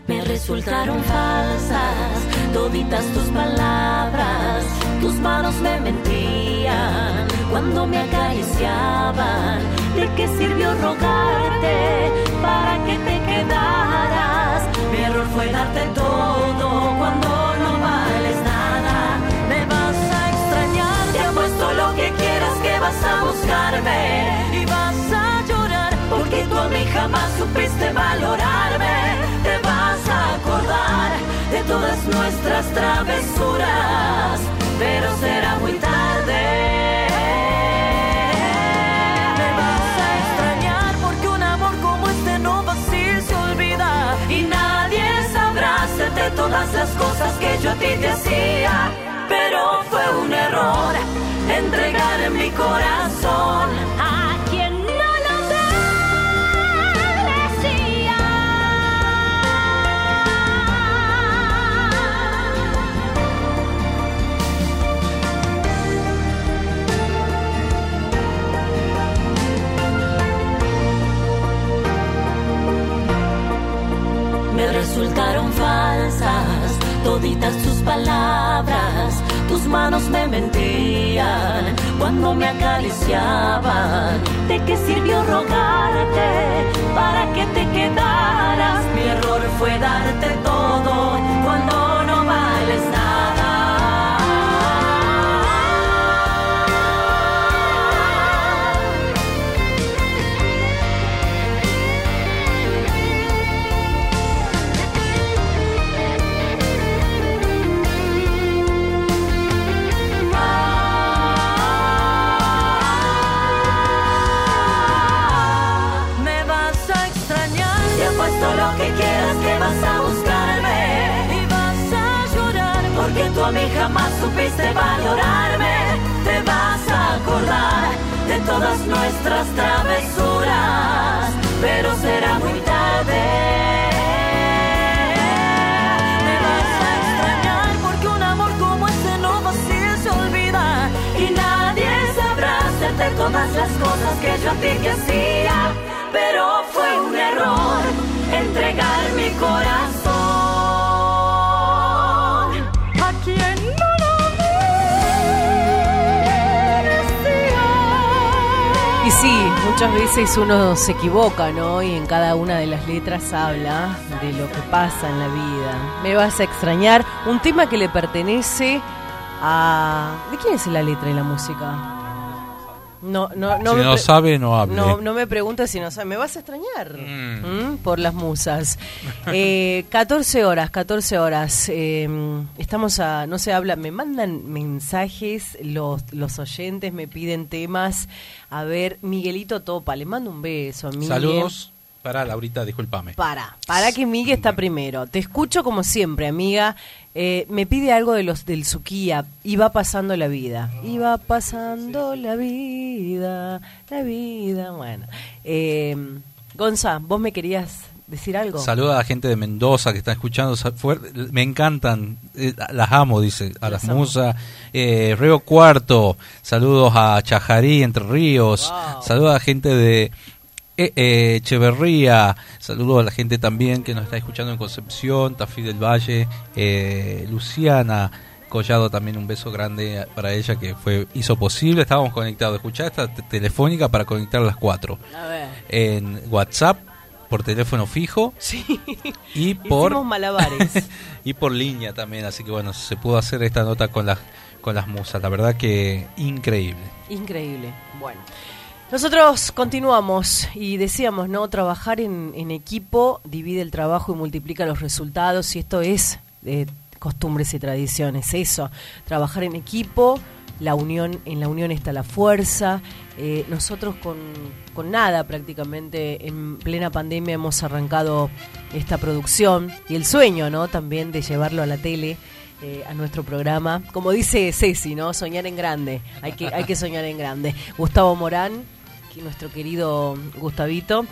Me resultaron falsas toditas tus palabras, tus manos me mentían cuando me acariciaban. ¿De qué sirvió rogarte para que te quedaras? Mi error fue darte todo cuando no vales nada. Me vas a extrañar, te apuesto lo que quieras que vas a buscarme y vas a llorar porque tú a mí jamás supiste valorarme. Te vas a acordar de todas nuestras travesuras, pero será muy tarde. Me vas a extrañar porque un amor como este no fácil se olvida y nadie sabrá hacerte todas las cosas que yo a ti te hacía. Pero fue un error entregar mi corazón resultaron falsas toditas tus palabras, tus manos me mentían cuando me acariciaban. ¿De qué sirvió rogarte para que te quedaras? Mi error fue darte todo cuando Te vas a acordar de todas nuestras travesuras. Pero será muy tarde. Me vas a extrañar porque un amor como este no fácil se olvida. Y nadie sabrá hacerte todas las cosas que yo a ti te hacía. Pero fue un error entregar mi corazón muchas veces uno se equivoca, ¿no? Y en cada una de las letras habla de lo que pasa en la vida. Me vas a extrañar. Un tema que le pertenece a... ¿De quién es la letra y la música? No, no, no Si no sabe, no hable. No, no me preguntes si no sabe. Me vas a extrañar ¿Mm? por las musas. Eh, 14 horas, 14 horas. Eh, estamos a. No se habla. Me mandan mensajes los, los oyentes, me piden temas. A ver, Miguelito Topa, le mando un beso a Miguel. Saludos para Laurita, discúlpame. Para, para que Miguel está primero. Te escucho como siempre, amiga. Eh, me pide algo de los del Suquía. Y va pasando la vida. Y va pasando la vida, la vida. Bueno. Eh, Gonza, vos me querías decir algo. Saluda a la gente de Mendoza que está escuchando. Me encantan, eh, las amo, dice, a las, musas. Eh, Río Cuarto, saludos a Chajarí, Entre Ríos. Wow. Saludos a la gente de Echeverría. Saludos a la gente también que nos está escuchando en Concepción, Tafí del Valle, eh, Luciana. Collado también un beso grande para ella que fue hizo posible. Estábamos conectados. Escuchá esta te- telefónica para conectar a las cuatro A ver. en WhatsApp por teléfono fijo y por Hicimos malabares. y por línea también así que bueno se pudo hacer esta nota con las con las musas la verdad que increíble Increíble. Bueno. Nosotros continuamos y decíamos, ¿no? Trabajar en, equipo divide el trabajo y multiplica los resultados y esto es eh, costumbres y tradiciones, eso, trabajar en equipo, la unión, en la unión está la fuerza, eh, nosotros con, con nada prácticamente en plena pandemia hemos arrancado esta producción y el sueño, ¿no? También de llevarlo a la tele. eh, a nuestro programa, como dice Ceci, ¿no? Soñar en grande, hay que, hay que soñar en grande. Gustavo Morán, nuestro querido Gustavito,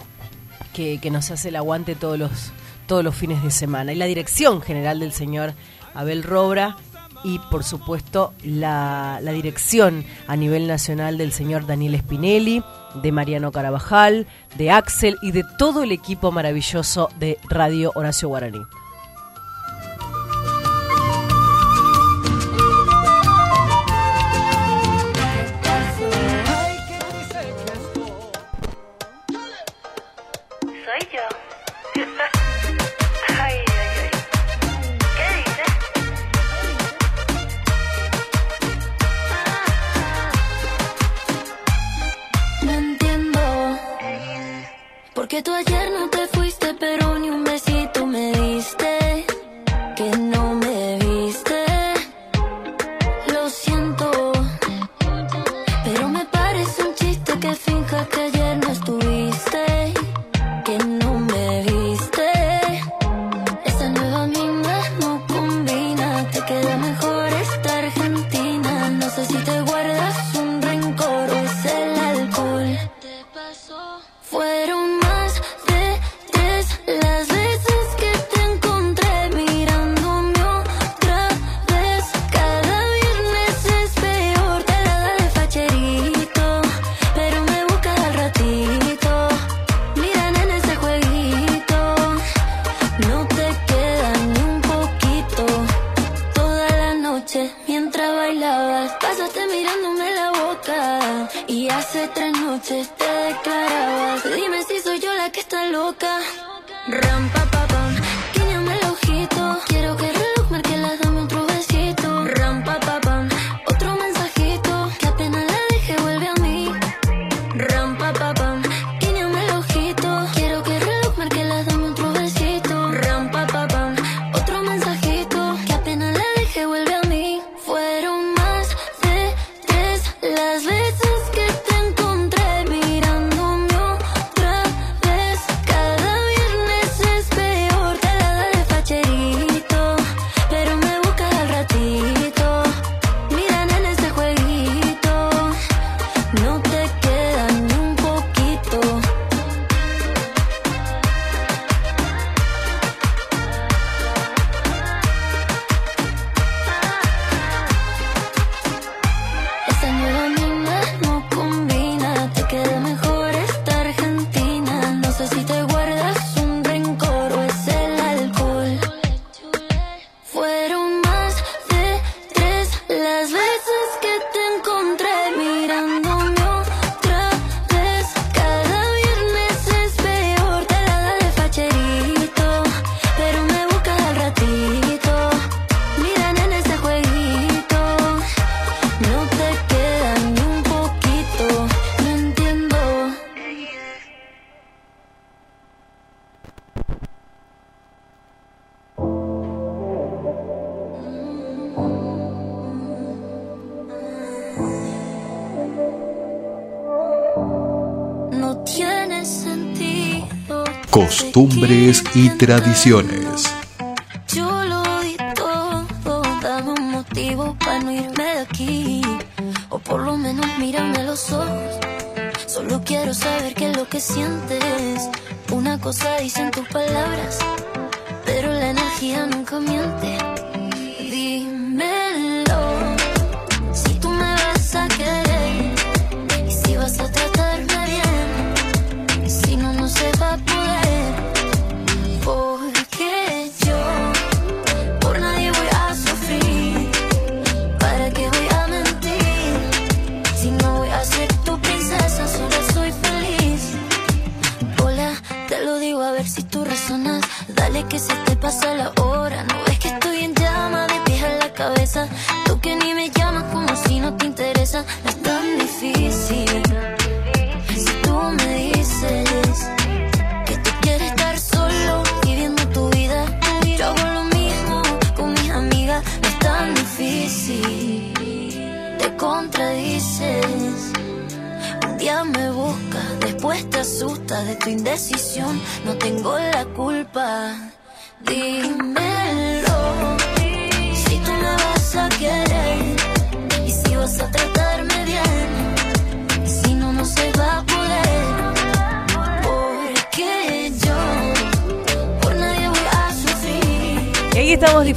que, nos hace el aguante todos los, todos los fines de semana. Y la dirección general del señor Abel Robra y por supuesto la, la dirección a nivel nacional del señor Daniel Spinelli, de Mariano Carabajal, de Axel y de todo el equipo maravilloso de Radio Horacio Guaraní. Porque tú ayer no te fuiste, pero ni un besito me diste. Que no me tradición.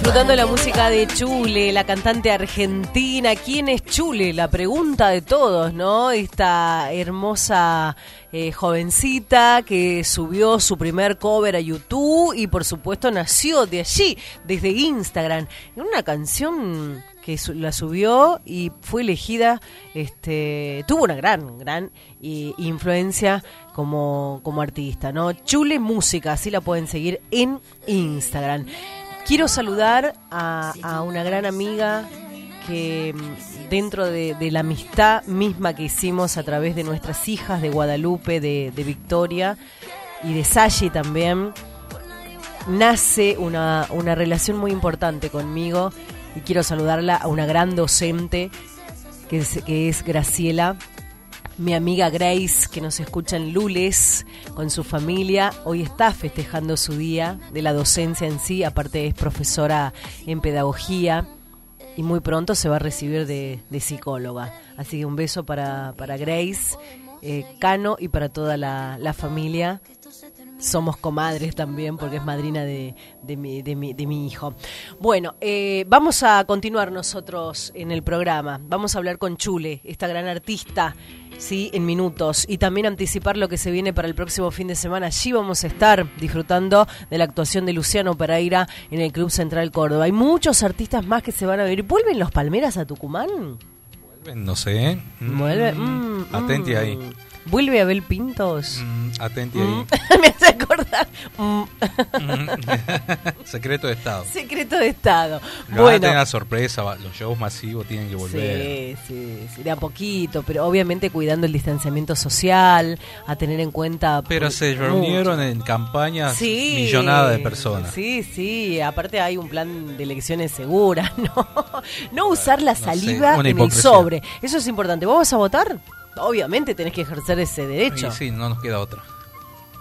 disfrutando la música de Chule, la cantante argentina. ¿Quién es Chule? La pregunta de todos, ¿no? Esta hermosa eh, jovencita que subió su primer cover a YouTube y por supuesto nació de allí, desde Instagram. Una canción que la subió y fue elegida, este, tuvo una gran, gran eh, influencia como, como artista, ¿no? Chule Música, así la pueden seguir en Instagram. Quiero saludar a, una gran amiga que mm, dentro de, la amistad misma que hicimos a través de nuestras hijas de Guadalupe, de, Victoria y de Sashi también, nace una, una, relación muy importante conmigo y quiero saludarla a una gran docente que es Graciela mi amiga Grace, que nos escucha en Lules con su familia. Hoy está festejando su día de la docencia en sí, aparte es profesora en pedagogía y muy pronto se va a recibir de, psicóloga. Así que un beso para, para Grace, eh, Cano y para toda la, familia somos comadres también porque es madrina de, de, mi, de, mi, mi hijo. Bueno, eh, vamos a continuar nosotros en el programa. Vamos a hablar con Chule, esta gran artista, sí, en minutos y también anticipar lo que se viene para el próximo fin de semana. Allí vamos a estar disfrutando de la actuación de Luciano Pereira en el Club Central Córdoba. Hay muchos artistas más que se van a ver. ¿Vuelven los Palmeras a Tucumán? Vuelven, no sé. Vuelven. Mm, Mm, atenti mm. ahí. ¿Vuelve Abel Pintos? Mm, atenti Mm. ahí. Me hace acordar. Mm. Secreto de Estado. Secreto de Estado. Lo van a tener bueno. la sorpresa, los shows masivos tienen que volver. Sí, sí, sí, de a poquito, pero obviamente cuidando el distanciamiento social, a tener en cuenta. Pero se mucho. reunieron en campañas Sí, millonadas de personas. Sí, sí, aparte hay un plan de elecciones seguras, ¿no? No usar la saliva en el sobre. Eso es importante. ¿Vos vas a votar? Obviamente tenés que ejercer ese derecho. Y sí, no nos queda otra.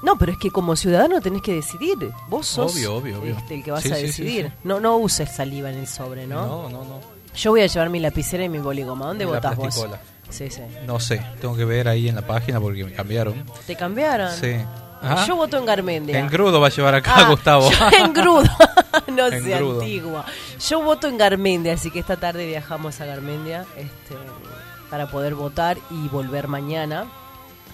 No, pero es que como ciudadano tenés que decidir. Vos sos Obvio, obvio, obvio. este, el que vas Sí, a sí, sí, decidir. sí. No, no uses saliva en el sobre, ¿no? No, no, no. Yo voy a llevar mi lapicera y mi boligoma. ¿Dónde Y votás vos? Sí, sí. No sé, tengo que ver ahí en la página porque me cambiaron. ¿Te cambiaron? Sí. Ajá. Yo voto en Garmendia. En crudo va a llevar acá Ah, Gustavo. en Grudo. no En sé, Grudo. antigua. Yo voto en Garmendia, así que esta tarde viajamos a Garmendia este, para poder votar y volver mañana.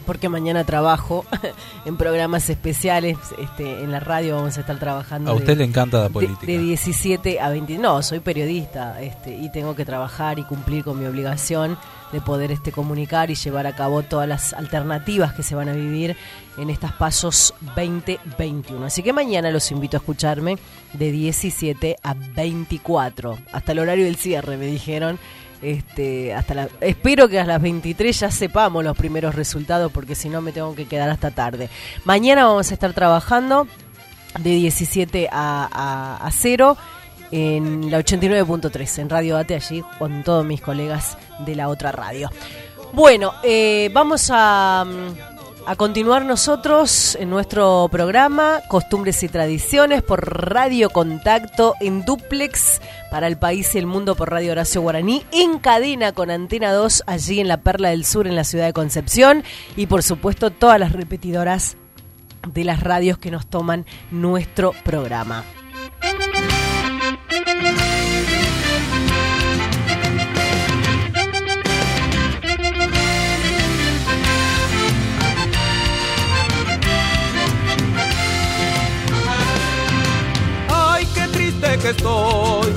Porque mañana trabajo en programas especiales. Este, en la radio vamos a estar trabajando. A de- usted le encanta la de- política. De, 17 a 20. No, soy periodista este, y tengo que trabajar y cumplir con mi obligación de poder este, comunicar y llevar a cabo todas las alternativas que se van a vivir en estas pasos 2021. Así que mañana los invito a escucharme de 17 a 24, hasta el horario del cierre, me dijeron. Este, hasta la, espero que a las 23 ya sepamos los primeros resultados porque si no me tengo que quedar hasta tarde. Mañana vamos a estar trabajando de 17 a, a, a 0 en la 89.3 en Radio Ate allí con todos mis colegas de la otra radio. Bueno, eh, vamos a, mm, a continuar nosotros en nuestro programa Costumbres y Tradiciones por Radio Contacto en duplex para el país y el mundo por Radio Horacio Guaraní en cadena con Antena 2 allí en la Perla del Sur en la ciudad de Concepción y por supuesto todas las repetidoras de las radios que nos toman nuestro programa. Que estoy.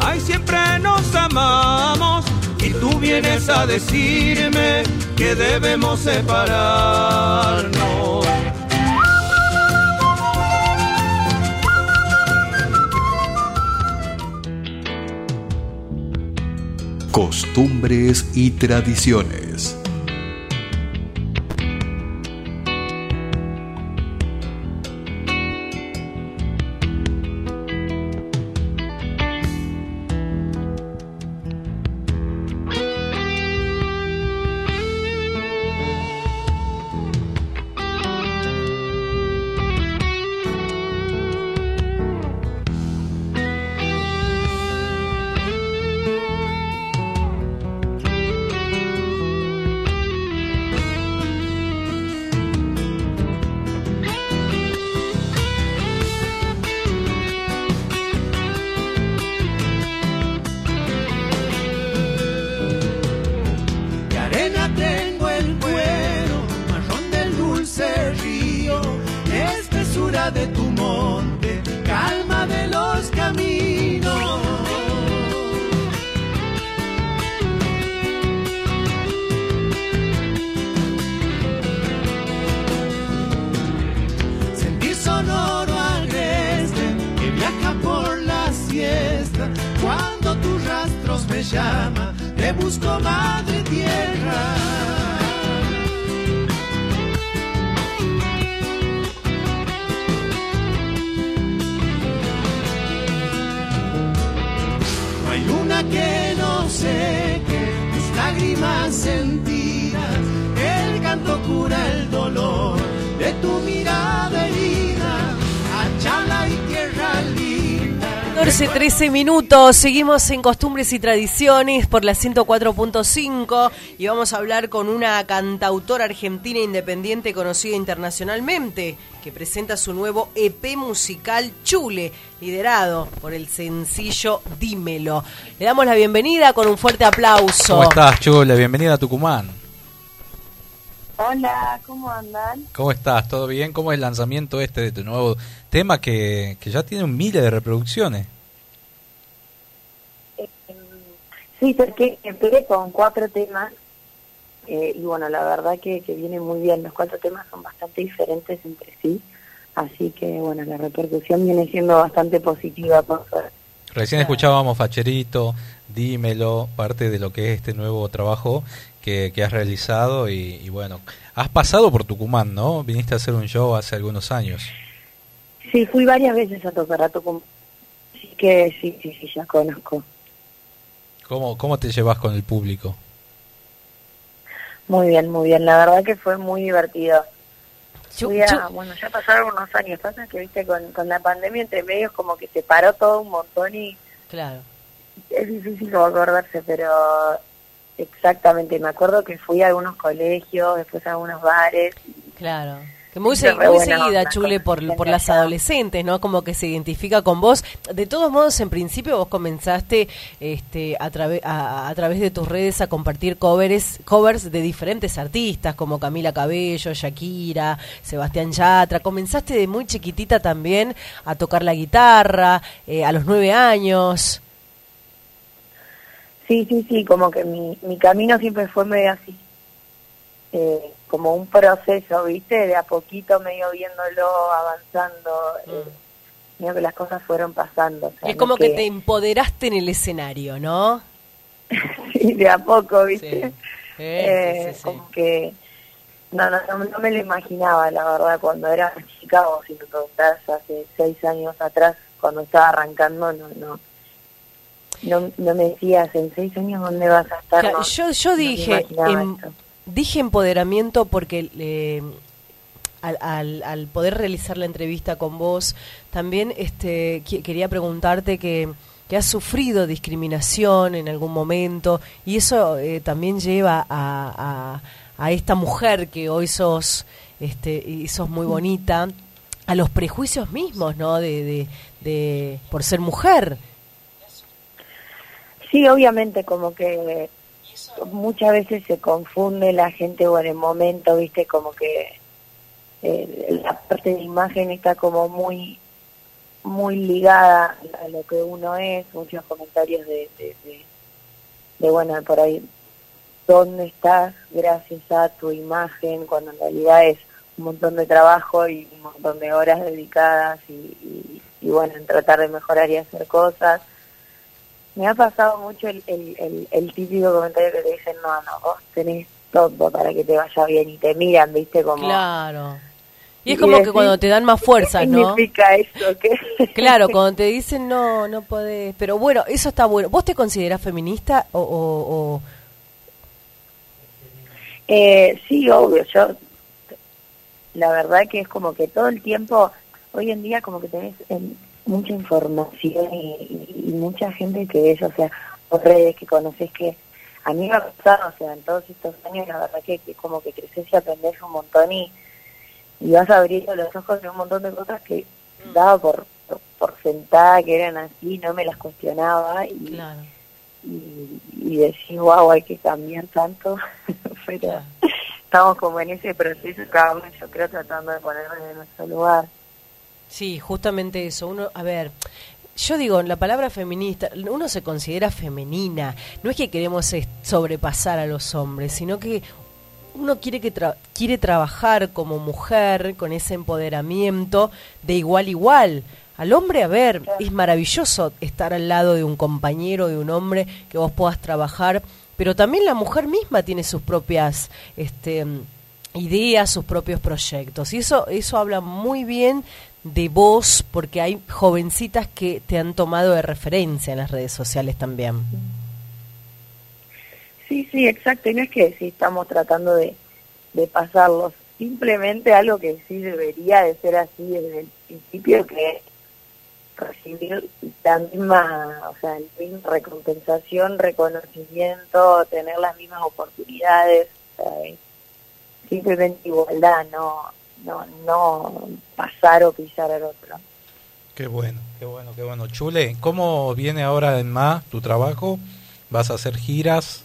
Ay, siempre nos amamos. Y tú vienes a decirme que debemos separarnos. Costumbres y tradiciones. 14, 13 minutos, seguimos en costumbres y tradiciones por la 104.5 y vamos a hablar con una cantautora argentina independiente conocida internacionalmente que presenta su nuevo EP musical Chule, liderado por el sencillo Dímelo. Le damos la bienvenida con un fuerte aplauso. ¿Cómo estás, Chula? Bienvenida a Tucumán. Hola, ¿cómo andan? ¿Cómo estás? ¿Todo bien? ¿Cómo es el lanzamiento este de tu nuevo tema que, que ya tiene un miles de reproducciones? Eh, sí, porque empecé con cuatro temas eh, y bueno, la verdad que, que viene muy bien. Los cuatro temas son bastante diferentes entre sí, así que bueno, la repercusión viene siendo bastante positiva. Por suerte. Recién escuchábamos Facherito, Dímelo, parte de lo que es este nuevo trabajo que, que has realizado y, y bueno, has pasado por Tucumán, ¿no? Viniste a hacer un show hace algunos años. Sí, fui varias veces a tocar a Tucumán, así que sí, sí, sí, ya conozco. ¿Cómo, cómo te llevas con el público? Muy bien, muy bien. La verdad que fue muy divertido. Fui a- bueno, ya pasaron unos años. Pasa que, viste, con, con la pandemia entre medios como que se paró todo un montón y Claro. es difícil como acordarse, pero exactamente. Me acuerdo que fui a algunos colegios, después a algunos bares. Claro. Muy, se- muy seguida, onda Chule, por, por las adolescentes, ¿no? Como que se identifica con vos. De todos modos, en principio vos comenzaste este, a, trave- a, a través de tus redes a compartir covers, covers de diferentes artistas, como Camila Cabello, Shakira, Sebastián Yatra. Comenzaste de muy chiquitita también a tocar la guitarra, eh, a los nueve años. Sí, sí, sí, como que mi, mi camino siempre fue medio así. Eh, como un proceso, ¿viste? De a poquito medio viéndolo, avanzando. Eh, medio que las cosas fueron pasando. o sea, Mm. es como que te empoderaste en el escenario, ¿no? Sí, de a poco, ¿viste? Sí. Eh, sí, sí. Como que no, no, no, no me lo imaginaba, la verdad, cuando era chica o si me preguntás hace seis años atrás, cuando estaba arrancando, no, no, no, no me decías en seis años dónde vas a estar. No, yo, yo dije. Dije empoderamiento porque eh, al, al, al poder realizar la entrevista con vos, también este, quería preguntarte que, que has sufrido discriminación en algún momento y eso eh, también lleva a, a, a esta mujer que hoy sos, este, y sos muy bonita, a los prejuicios mismos, ¿no? De, de, por ser mujer. Sí, obviamente, como que muchas veces se confunde la gente o en el momento, viste, como que eh, la parte de imagen está como muy muy ligada a lo que uno es, muchos comentarios de, de, bueno, por ahí, ¿dónde estás gracias a tu imagen? Cuando en realidad es un montón de trabajo y un montón de horas dedicadas y, y, y bueno, en tratar de mejorar y hacer cosas. Me ha pasado mucho el, el, el, el típico comentario que te dicen, no, no, vos tenés todo para que te vaya bien y te miran, viste, como... Claro. Y es Y como que cuando te dan más fuerzas, ¿Qué ¿no? significa eso? ¿Qué? Claro, cuando te dicen no, no podés. Pero bueno, eso está bueno. ¿Vos te considerás feminista o, o- o- Eh, sí, obvio, yo la verdad que es como que todo el tiempo, hoy en día como que tenés em, mucha información y, y- y mucha gente que ves, o sea, por redes que conoces que a mí me ha pasado, o sea, en todos estos años la verdad que, que como que creces y aprendes un montón y, y vas abriendo los ojos de un montón de cosas que daba por, por, por sentada que eran así, no me las cuestionaba y, Claro. y, y decís, wow, hay que cambiar tanto, pero estamos como en ese proceso, cada uno yo creo tratando de ponernos en nuestro lugar. Sí, justamente eso. Uno, a ver, yo digo, la palabra feminista, uno se considera femenina. No es que queremos es- sobrepasar a los hombres, sino que uno quiere que tra- quiere trabajar como mujer con ese empoderamiento de igual a igual. Al hombre, a ver, es maravilloso estar al lado de un compañero, de un hombre que vos puedas trabajar, pero también la mujer misma tiene sus propias este, ideas, sus propios proyectos. Y eso, eso habla muy bien de vos, porque hay jovencitas que te han tomado de referencia en las redes sociales también. Sí, sí, exacto. Y no es que sí estamos tratando de, de pasarlos. Simplemente algo que sí debería de ser así desde el principio, que recibir la misma, o sea, la recompensación, reconocimiento, tener las mismas oportunidades, simplemente igualdad, no, no, no pasar o pisar al otro. Qué bueno, qué bueno, qué bueno. Chule, ¿cómo viene ahora en más tu trabajo? ¿Vas a hacer giras?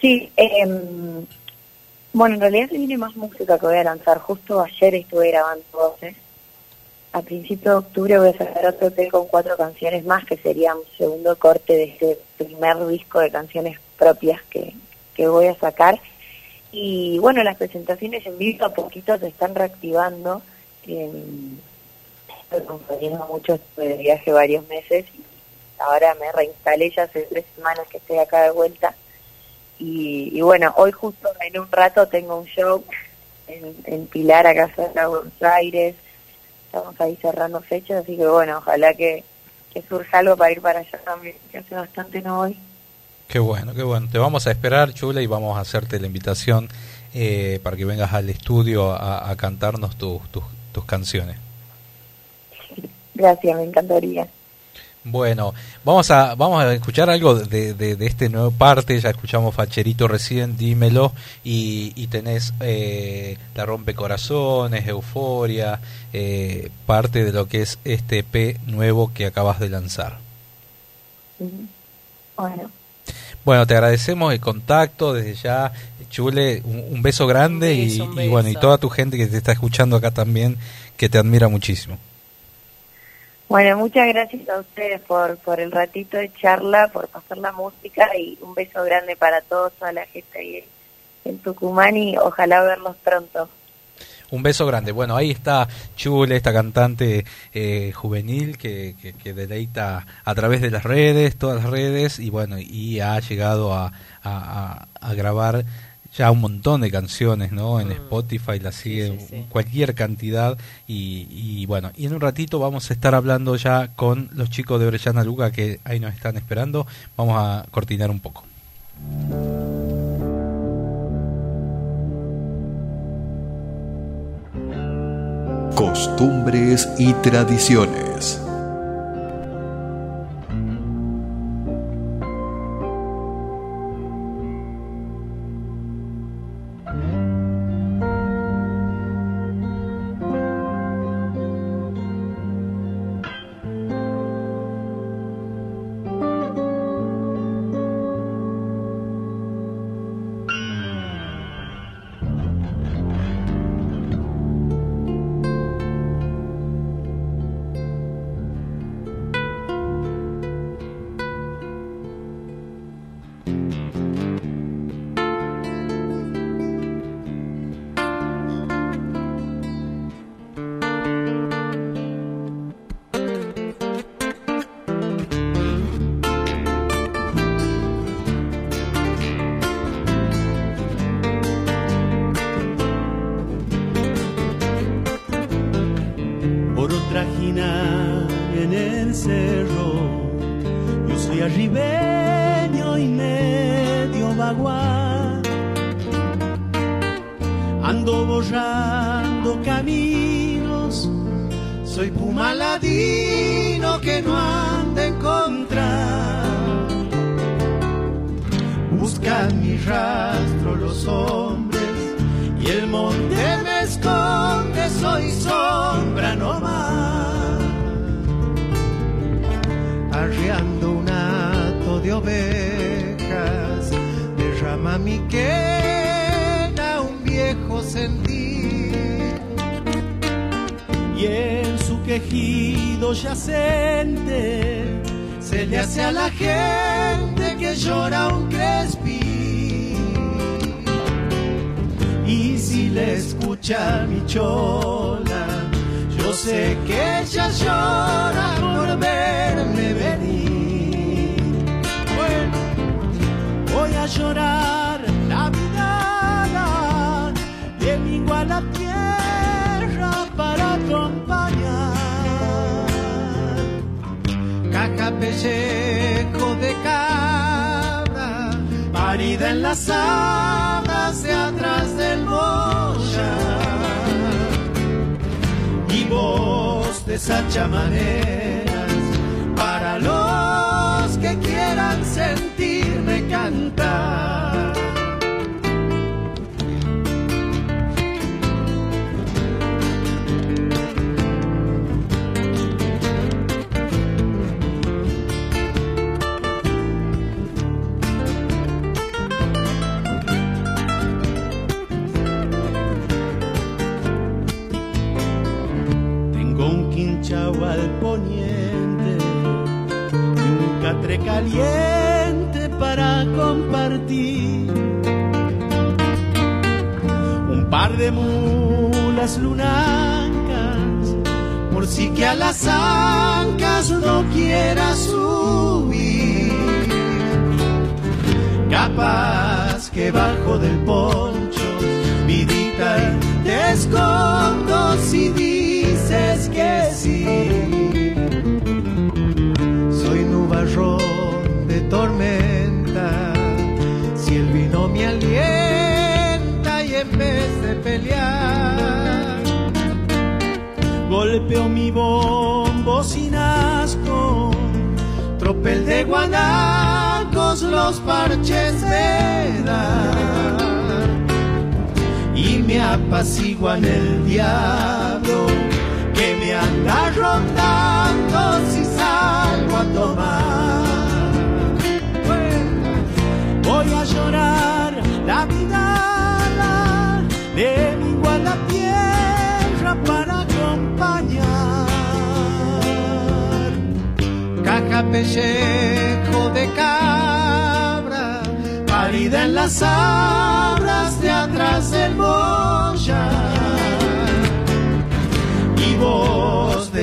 Sí, eh, bueno, en realidad se viene más música que voy a lanzar. Justo ayer estuve grabando voces a principio de octubre voy a sacar otro EP con cuatro canciones más, que sería un segundo corte de este primer disco de canciones propias que, que voy a sacar. Y bueno, las presentaciones en vivo a poquito se están reactivando. Eh, estoy mucho de viaje varios meses y ahora me reinstalé ya hace tres semanas que estoy acá de vuelta. Y, y bueno, hoy justo en un rato tengo un show en, en Pilar, acá cerca de Buenos Aires estamos ahí cerrando fechas, así que bueno, ojalá que, que surja algo para ir para allá también, que hace bastante no voy. Qué bueno, qué bueno. Te vamos a esperar, Chula, y vamos a hacerte la invitación eh, para que vengas al estudio a, a cantarnos tus, tus, tus canciones. Gracias, me encantaría. Bueno, vamos a vamos a escuchar algo de, de, de este nuevo parte. Ya escuchamos Facherito recién, dímelo. Y, y tenés eh, La Rompe Corazones, Euforia, eh, parte de lo que es este EP nuevo que acabas de lanzar. Bueno. Bueno, te agradecemos el contacto desde ya, Chule, un, un beso grande Un beso, y, un y bueno, y toda tu gente que te está escuchando acá también, que te admira muchísimo. Bueno, muchas gracias a ustedes por, por el ratito de charla, por pasar la música y un beso grande para todos, toda la gente ahí en, en Tucumán y ojalá verlos pronto. Un beso grande. Bueno, ahí está Chule, esta cantante eh, juvenil que, que, que deleita a través de las redes, todas las redes, y bueno, y ha llegado a, a, a- a grabar ya un montón de canciones, ¿no? En Spotify la sigue cualquier cantidad y, y bueno, y en un ratito vamos a estar hablando ya con los chicos de Orellana Luga que ahí nos están esperando. Vamos a cortinar un poco. Costumbres y tradiciones.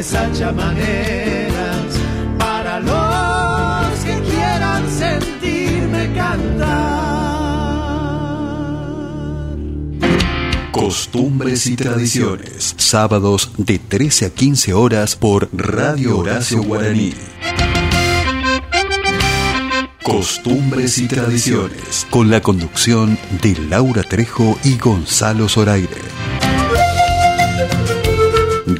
Sacha maneras para los que quieran sentirme cantar. Costumbres y tradiciones. Sábados de 13 a 15 horas por Radio Horacio Guaraní. Costumbres y tradiciones. Con la conducción de Laura Trejo y Gonzalo Zoraire.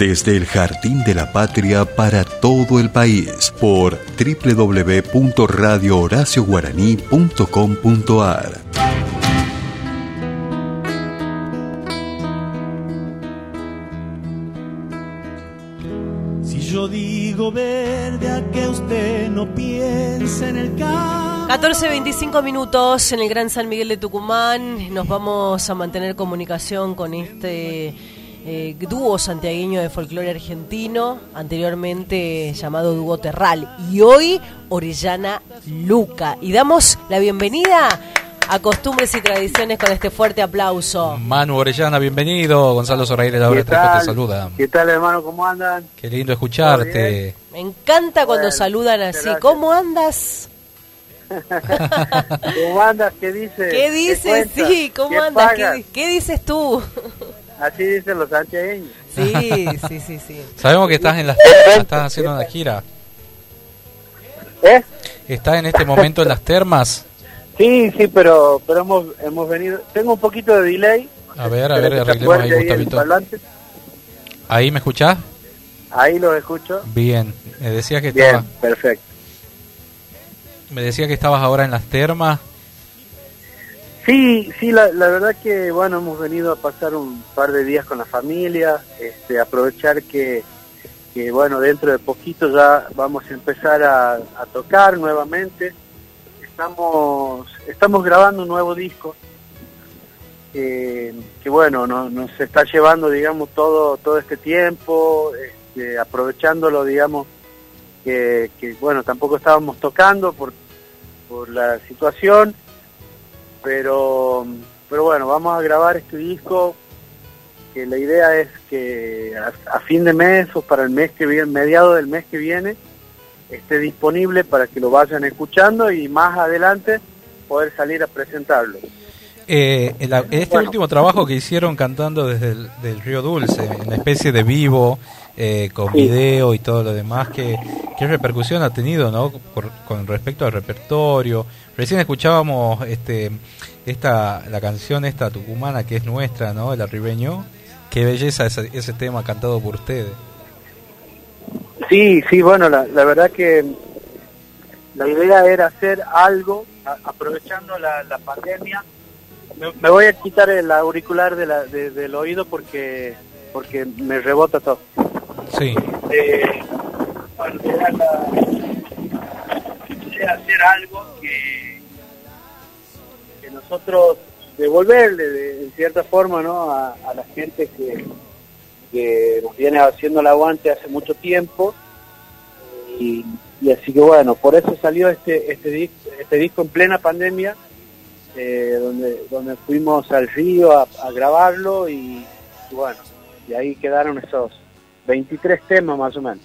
Desde el Jardín de la Patria para todo el país por www.radiohoracioguaraní.com.ar Si yo digo verde, a que usted no piense en el campo. 14, 25 minutos en el Gran San Miguel de Tucumán. Nos vamos a mantener comunicación con este eh, dúo santiagueño de folclore argentino, anteriormente llamado Dúo Terral, y hoy Orellana Luca. Y damos la bienvenida a Costumbres y Tradiciones con este fuerte aplauso. Manu Orellana, bienvenido. Gonzalo Zoraire, Laura ¿Qué Trejo te saluda. ¿Qué tal, hermano? ¿Cómo andan? Qué lindo escucharte. Me encanta cuando Bueno, saludan así. gracias. ¿Cómo andas? ¿Cómo andas? ¿Qué dices? ¿Qué dices? Sí, ¿cómo ¿Qué andas? ¿Qué, qué dices tú? Así dicen los santiagueños. Sí, sí, sí, sí. Sabemos que estás en las termas, estás haciendo una gira. ¿Eh? ¿Estás en este momento en las termas? Sí, sí, pero pero hemos hemos venido. Tengo un poquito de delay. A ver, a ver, arreglemos ahí, Gustavito. ¿Ahí me escuchás? Ahí los escucho. Bien, me decía que Bien, estabas, perfecto. me decía que estabas ahora en las termas. Sí, sí, la, la verdad que, bueno, hemos venido a pasar un par de días con la familia, este, aprovechar que, que, bueno, dentro de poquito ya vamos a empezar a, tocar nuevamente. Estamos, estamos grabando un nuevo disco eh, que, bueno, no- nos está llevando, digamos, todo, todo este tiempo, este, aprovechándolo, digamos, que, que, bueno, tampoco estábamos tocando por, por la situación pero pero bueno vamos a grabar este disco que la idea es que a, a fin de mes o para el mes que viene mediado del mes que viene esté disponible para que lo vayan escuchando y más adelante poder salir a presentarlo Eh, en este último trabajo que hicieron cantando desde el del Río Dulce, una especie de vivo, eh, con Sí. video y todo lo demás, ¿qué, qué repercusión ha tenido no Por- con respecto al repertorio? Recién escuchábamos este esta la canción esta tucumana que es nuestra, ¿no? El arribeño. Qué belleza ese, ese tema cantado por ustedes. Sí, sí, bueno, la, la verdad que la idea era hacer algo a- aprovechando la, la pandemia. Me, me voy a quitar el auricular de la- de- del oído porque porque me rebota todo. Sí. Eh, bueno, era la- era hacer algo que nosotros devolverle de, en cierta forma ¿no? a, a la gente que, que nos viene haciendo el aguante hace mucho tiempo y, y así que bueno por eso salió este este disco, este disco en plena pandemia eh, donde donde fuimos al río a, grabarlo y, bueno y ahí quedaron esos 23 temas más o menos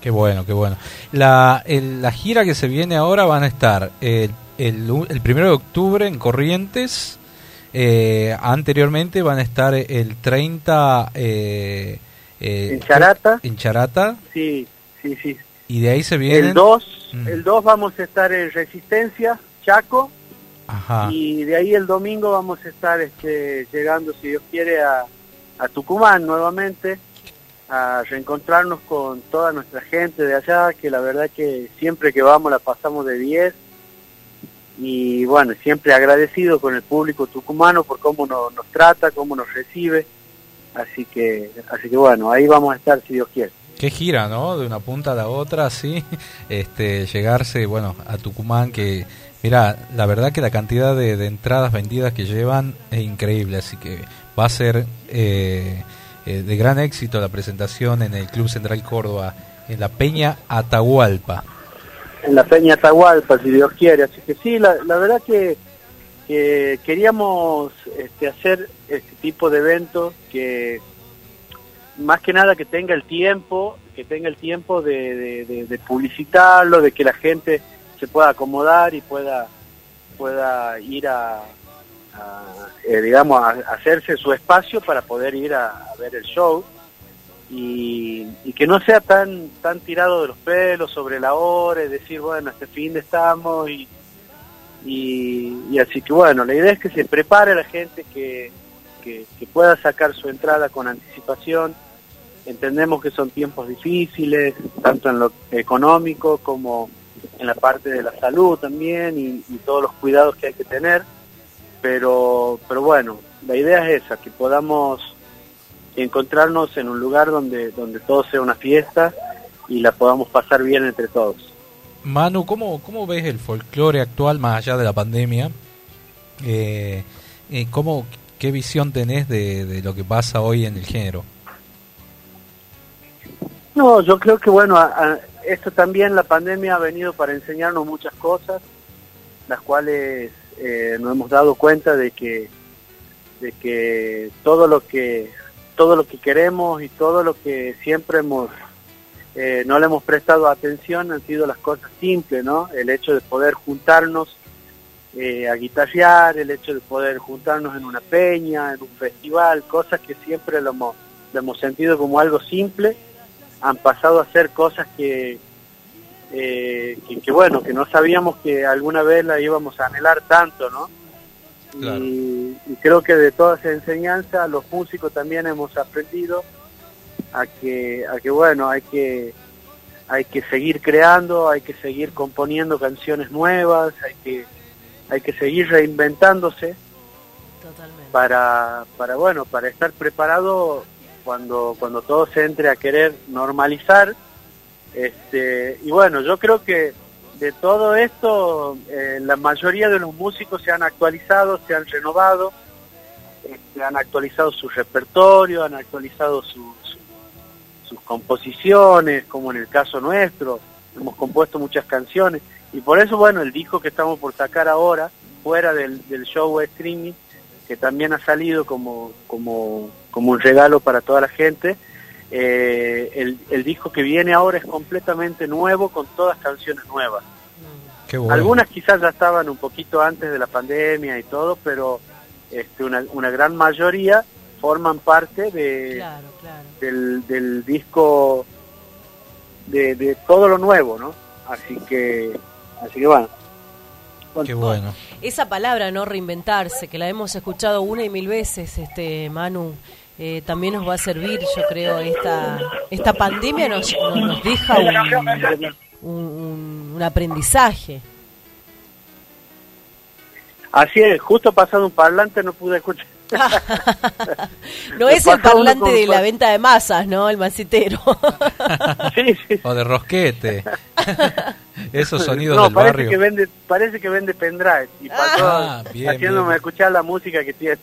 Qué bueno, qué bueno. La, el- la gira que se viene ahora van a estar el, el, el primero de octubre en Corrientes. eh, anteriormente van a estar el 30 eh, eh, En Charata. En Charata. sí sí sí Y de ahí se vienen. el 2 Mm. el 2 vamos a estar en Resistencia Chaco Ajá. y de ahí el domingo vamos a estar este, llegando, si Dios quiere, a, a Tucumán nuevamente, a reencontrarnos con toda nuestra gente de allá, que la verdad que siempre que vamos la pasamos de 10. Y bueno, siempre agradecido con el público tucumano por cómo nos, trata, cómo nos recibe. Así que, así que bueno, ahí vamos a estar si Dios quiere. Qué gira, ¿no? De una punta a la otra, sí. Este, llegarse, bueno, a Tucumán, que, mira, la verdad que la cantidad de, de entradas vendidas que llevan es increíble, así que va a ser eh, eh, de gran éxito la presentación en el Club Central Córdoba, en la Peña Atahualpa. En la Peña Atahualpa, si Dios quiere. Así que sí, la, la verdad que, que queríamos este, hacer este tipo de eventos que más que nada que tenga el tiempo, que tenga el tiempo de, de- publicitarlo, de que la gente se pueda acomodar y pueda pueda ir a, a, eh, digamos a, hacerse su espacio para poder ir a ver el show y, y que no sea tan tan tirado de los pelos sobre la hora y decir bueno este fin de estamos y, y, y así que bueno la idea es que se prepare la gente que, que, pueda sacar su entrada con anticipación. Entendemos que son tiempos difíciles tanto en lo económico como en la parte de la salud también y, y todos los cuidados que hay que tener pero pero bueno la idea es esa que podamos encontrarnos en un lugar donde donde todo sea una fiesta y la podamos pasar bien entre todos Manu, ¿cómo, cómo ves el folclore actual más allá de la pandemia? Eh, eh, ¿cómo, ¿Qué visión tenés de, de lo que pasa hoy en el género? No, yo creo que bueno, a- a- esto también la pandemia ha venido para enseñarnos muchas cosas, las cuales eh, nos hemos dado cuenta de que de que todo lo que todo lo que queremos y todo lo que siempre hemos eh, no le hemos prestado atención han sido las cosas simples, ¿no? El hecho de poder juntarnos eh, a guitarrear, el hecho de poder juntarnos en una peña, en un festival, cosas que siempre lo hemos, lo hemos sentido como algo simple, han pasado a ser cosas que, eh, que, que, bueno, que no sabíamos que alguna vez la íbamos a anhelar tanto, ¿no? Y, y creo que de toda esa enseñanza los músicos también hemos aprendido a que, a que bueno, hay que, hay que seguir creando, hay que seguir componiendo canciones nuevas, hay que, hay que seguir reinventándose para, para bueno, para estar preparado cuando, cuando todo se entre a querer normalizar. Este, y bueno, yo creo que de todo esto, eh, la mayoría de los músicos se han actualizado, se han renovado, este, han actualizado su repertorio, han actualizado sus, sus composiciones, como en el caso nuestro, hemos compuesto muchas canciones, y por eso, bueno, el disco que estamos por sacar ahora, fuera del, del show streaming, que también ha salido como, como, como un regalo para toda la gente, eh, el, el disco que viene ahora es completamente nuevo, con todas canciones nuevas. Qué bueno. Algunas quizás ya estaban un poquito antes de la pandemia y todo, pero este, una, una gran mayoría forman parte de, Claro, claro. del, del disco de, de todo lo nuevo, ¿no? Así que, así que bueno. Qué bueno. Esa palabra, ¿no? Reinventarse, que la hemos escuchado una y mil veces, este Manu, eh, también nos va a servir, yo creo, esta, esta pandemia nos, deja un, un, un- aprendizaje. Así es, justo pasado un parlante no pude escuchar. No es el parlante de la venta de masas, ¿no? El masitero. O de rosquete. Esos sonidos no, del parece barrio. que vende, parece que vende pendrive y pasó Ah, bien, haciéndome bien. escuchar la música que tiene.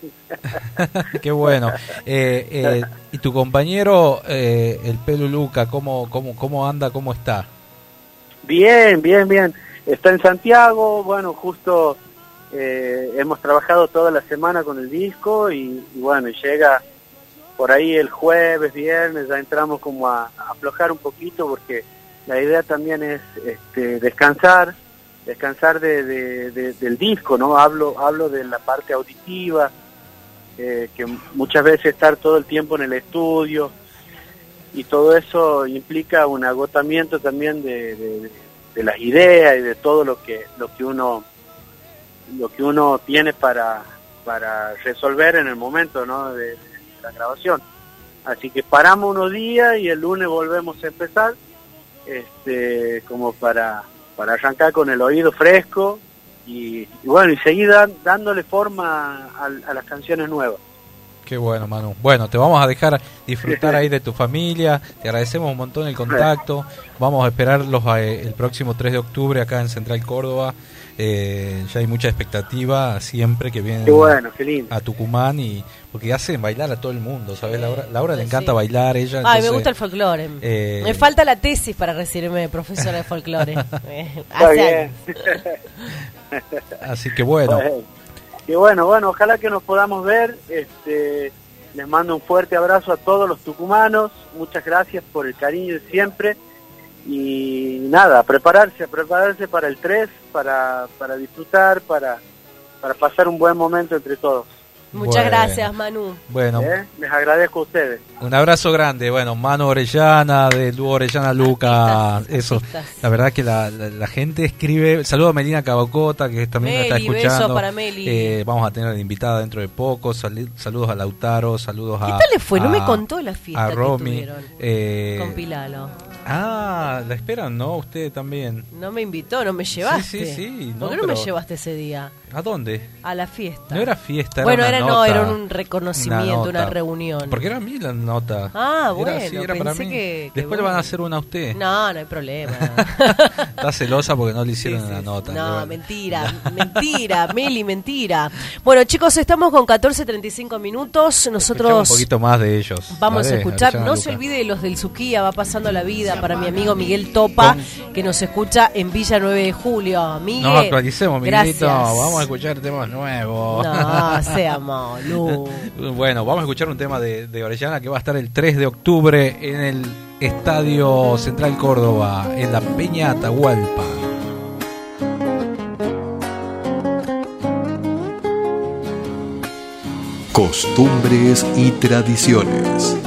Qué bueno. Eh, eh, ¿Y tu compañero, eh, el Pelu Luca, cómo, cómo, cómo anda, cómo está? Bien, bien, bien. Está en Santiago, bueno, justo eh, hemos trabajado toda la semana con el disco y, y bueno, llega por ahí el jueves, viernes, ya entramos como a, aflojar un poquito porque la idea también es este, descansar, descansar de, de- de- del disco, ¿no? Hablo, hablo de la parte auditiva, eh, que muchas veces estar todo el tiempo en el estudio y todo eso implica un agotamiento también de las ideas y de todo lo que lo que uno lo que uno tiene para para resolver en el momento ¿no? de, de la grabación así que paramos unos días y el lunes volvemos a empezar este como para para arrancar con el oído fresco y, y bueno y seguir dándole forma a- a las canciones nuevas Qué bueno, Manu. Bueno, te vamos a dejar disfrutar ahí de tu familia. Te agradecemos un montón el contacto. Vamos a esperarlos eh, el próximo 3 de octubre acá en Central Córdoba. Eh, ya hay mucha expectativa siempre que vienen Qué bueno, qué lindo. a Tucumán y porque hacen bailar a todo el mundo, ¿sabes? Laura, Laura le encanta bailar, ella. Ay, me gusta el folclore. eh, Me falta la tesis para recibirme de profesora de folclore. Eh, hace. Así que bueno. Y bueno, bueno, ojalá que nos podamos ver. Este, les mando un fuerte abrazo a todos los tucumanos. Muchas gracias por el cariño de siempre. Y nada, prepararse, prepararse para el 3, para, para disfrutar, para, para pasar un buen momento entre todos. Muchas Bueno. gracias, Manu. Bueno, ¿Eh? Les agradezco a ustedes. Un abrazo grande, bueno, Mano Orellana, de Dúo Orellana Luca, eso. La verdad que la, la- la gente escribe. Saludo a Melina Cabocota, que también nos está Meli, escuchando. besos para Meli. Eh, vamos a tener de invitada dentro de poco. Sali- saludos a Lautaro, saludos a. ¿Qué tal le fue? No me contó la fiesta a que Romy. tuvieron eh, con Pilalo. Ah, la esperan, ¿no? Usted también. No me invitó, no me llevaste. Sí, sí, sí, ¿Por no, qué no me llevaste ese día? ¿A dónde? A la fiesta. No era fiesta, era Bueno, una era no, era un reconocimiento, una, reunión. Porque era a mí la nota. Ah, Era bueno, así, era para pensé mí. que- que Después le van a hacer una a usted. No, no hay problema. Está celosa porque no le hicieron la nota. No, mentira, mentira, Meli, mentira. Bueno, chicos, estamos con 14.35 minutos. Escuchamos Nosotros un poquito más de ellos. vamos a escuchar, no se olvide de los del Suquía, va pasando la vida para mi amigo Miguel Topa, que nos escucha en Villa 9 de Julio. Miguel, Nos actualicemos, Miguelito. gracias. Vamos a escuchar temas nuevos. No, seamos, Lu. bueno, vamos a escuchar un tema de, de Orellana que va a estar el 3 de octubre en el Estadio Central Córdoba, en la Peña Atahualpa. Costumbres y tradiciones.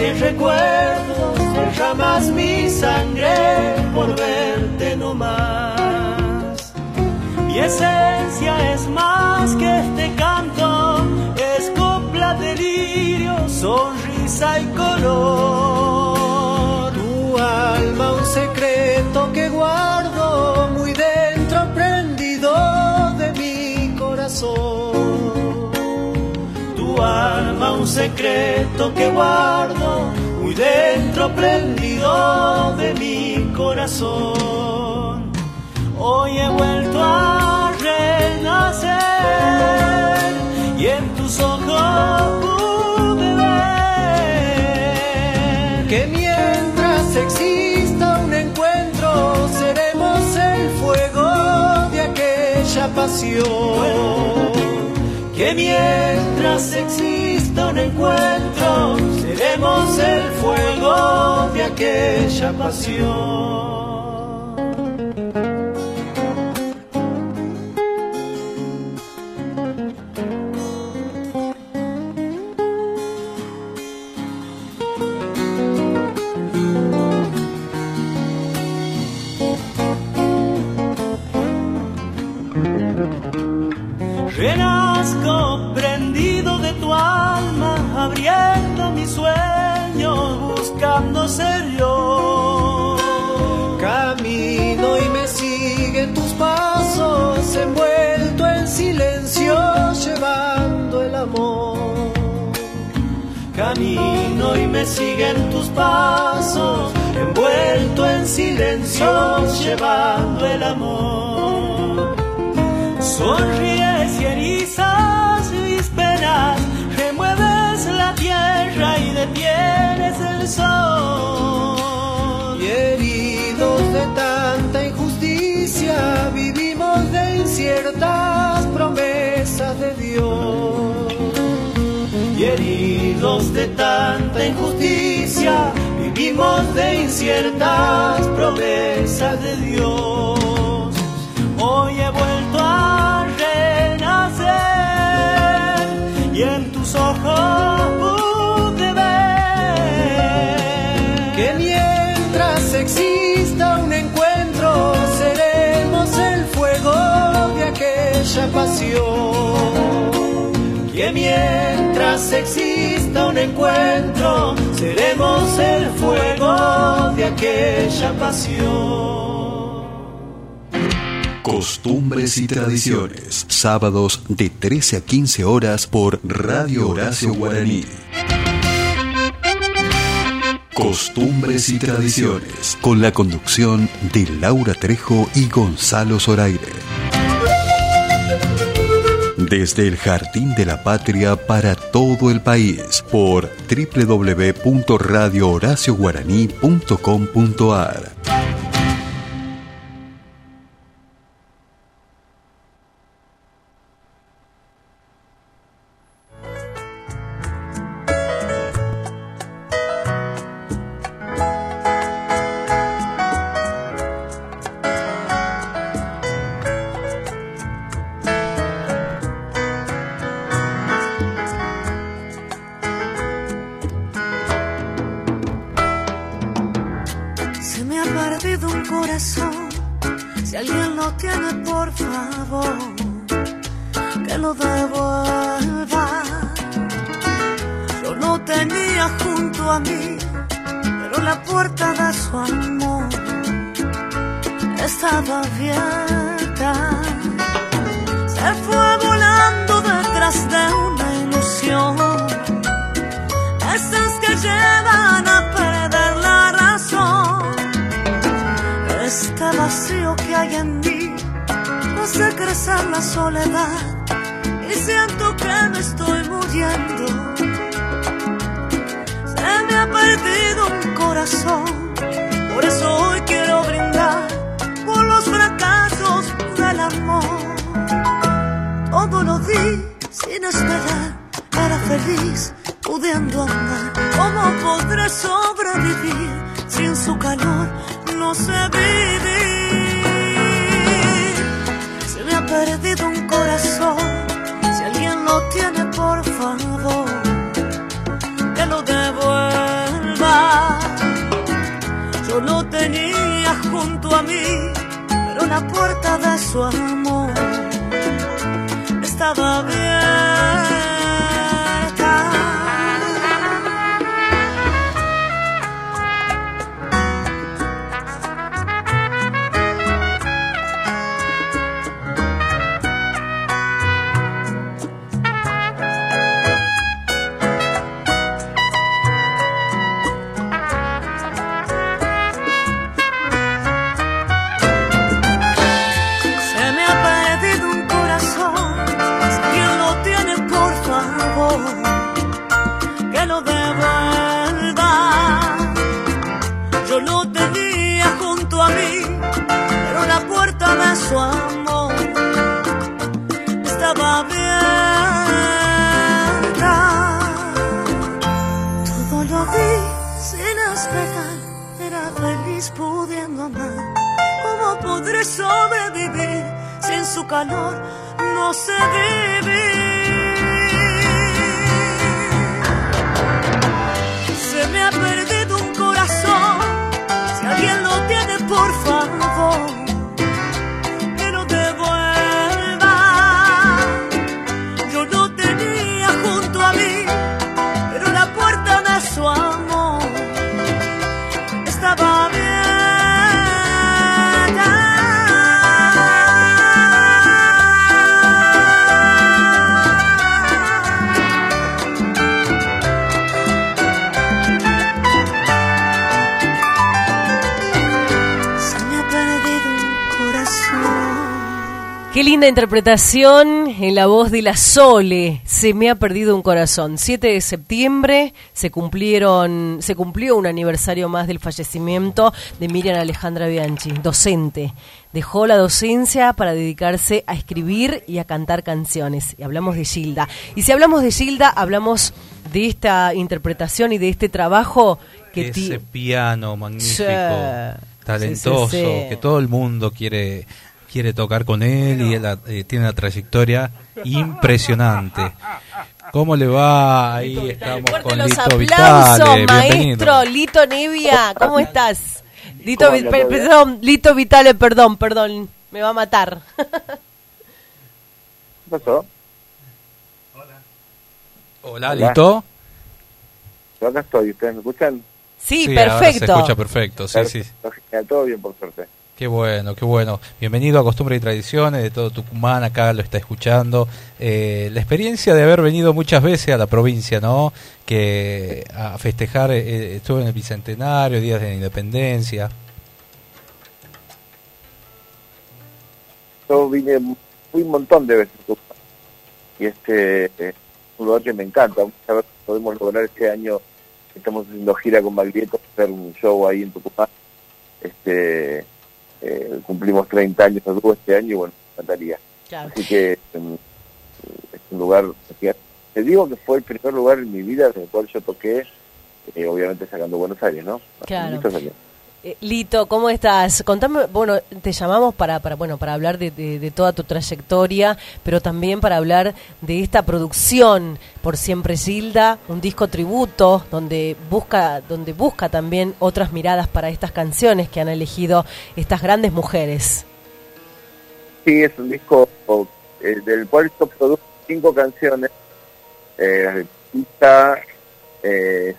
Y recuerdos, derramas mi sangre por verte nomás. Mi esencia es más que este canto, es copla, delirio, sonrisa y color. Secreto que guardo muy dentro prendido de mi corazón. Hoy he vuelto a renacer nacer y en tus ojos pude ver que mientras exista un encuentro seremos el fuego de aquella pasión. Que mientras exista un encuentro seremos el fuego de aquella pasión. Siguen tus pasos, envuelto en silencio, llevando el amor. Sonríes y erizas mis penas, remueves la tierra y detienes el sol. Heridos de tanta injusticia, vivimos de inciertas heridos de tanta injusticia, vivimos de inciertas promesas de Dios. Hoy he vuelto a renacer y en tus ojos mientras exista un encuentro seremos el fuego de aquella pasión. Costumbres y tradiciones. Sábados de 13 a 15 horas por Radio Horacio Guaraní. Costumbres y tradiciones. Con la conducción de Laura Trejo y Gonzalo Zoraire. Desde el Jardín de la Patria para todo el país por www.radiohoracioguaraní.com.ar linda interpretación en la voz de la Sole. Se me ha perdido un corazón. 7 de septiembre se cumplieron, se cumplió un aniversario más del fallecimiento de Miriam Alejandra Bianchi, docente. Dejó la docencia para dedicarse a escribir y a cantar canciones. Y hablamos de Gilda. Y si hablamos de Gilda, hablamos de esta interpretación y de este trabajo que Ese piano magnífico, Sí. talentoso, Sí, sí, sí. que todo el mundo quiere quiere tocar con él y él eh, tiene una trayectoria impresionante. ¿Cómo le va? Ahí estamos Fuerte con los Lito aplausos, Vitale. Bienvenido. maestro Lito Nevia, ¿cómo estás? Lito, ¿Cómo anda, perdón, Lito Vitale, perdón, perdón, me va a matar. ¿Qué pasó? Hola, Lito. Yo acá estoy, ¿ustedes me escuchan? Sí, ahora se perfecto. escucha perfecto, sí, sí. Perfecto, Todo bien, por suerte. Qué bueno, qué bueno. Bienvenido a Costumbres y Tradiciones de todo Tucumán, acá lo está escuchando. Eh, la experiencia de haber venido muchas veces a la provincia, ¿no? Que a festejar, eh, estuve en el Bicentenario, Días de la Independencia. Yo vine, fui un montón de veces. Y este es un lugar que me encanta. Vamos a ver si podemos lograr este año. Estamos haciendo gira con Baglietto, hacer un show ahí en Tucumán. Este, eh, cumplimos 30 años dúo este año y bueno, encantaría. Claro. Así que em, es un lugar, te digo que fue el primer lugar en mi vida en el cual yo toqué, eh, obviamente sacando Buenos Aires, ¿no? Claro. Eh, Lito, ¿cómo estás? Contame, bueno, te llamamos para, para bueno, para hablar de, de- toda tu trayectoria, pero también para hablar de esta producción por siempre Gilda, un disco tributo donde busca, donde busca también otras miradas para estas canciones que han elegido estas grandes mujeres. Sí, es un disco eh, del cual yo produjo cinco canciones, eh, Pista, eh,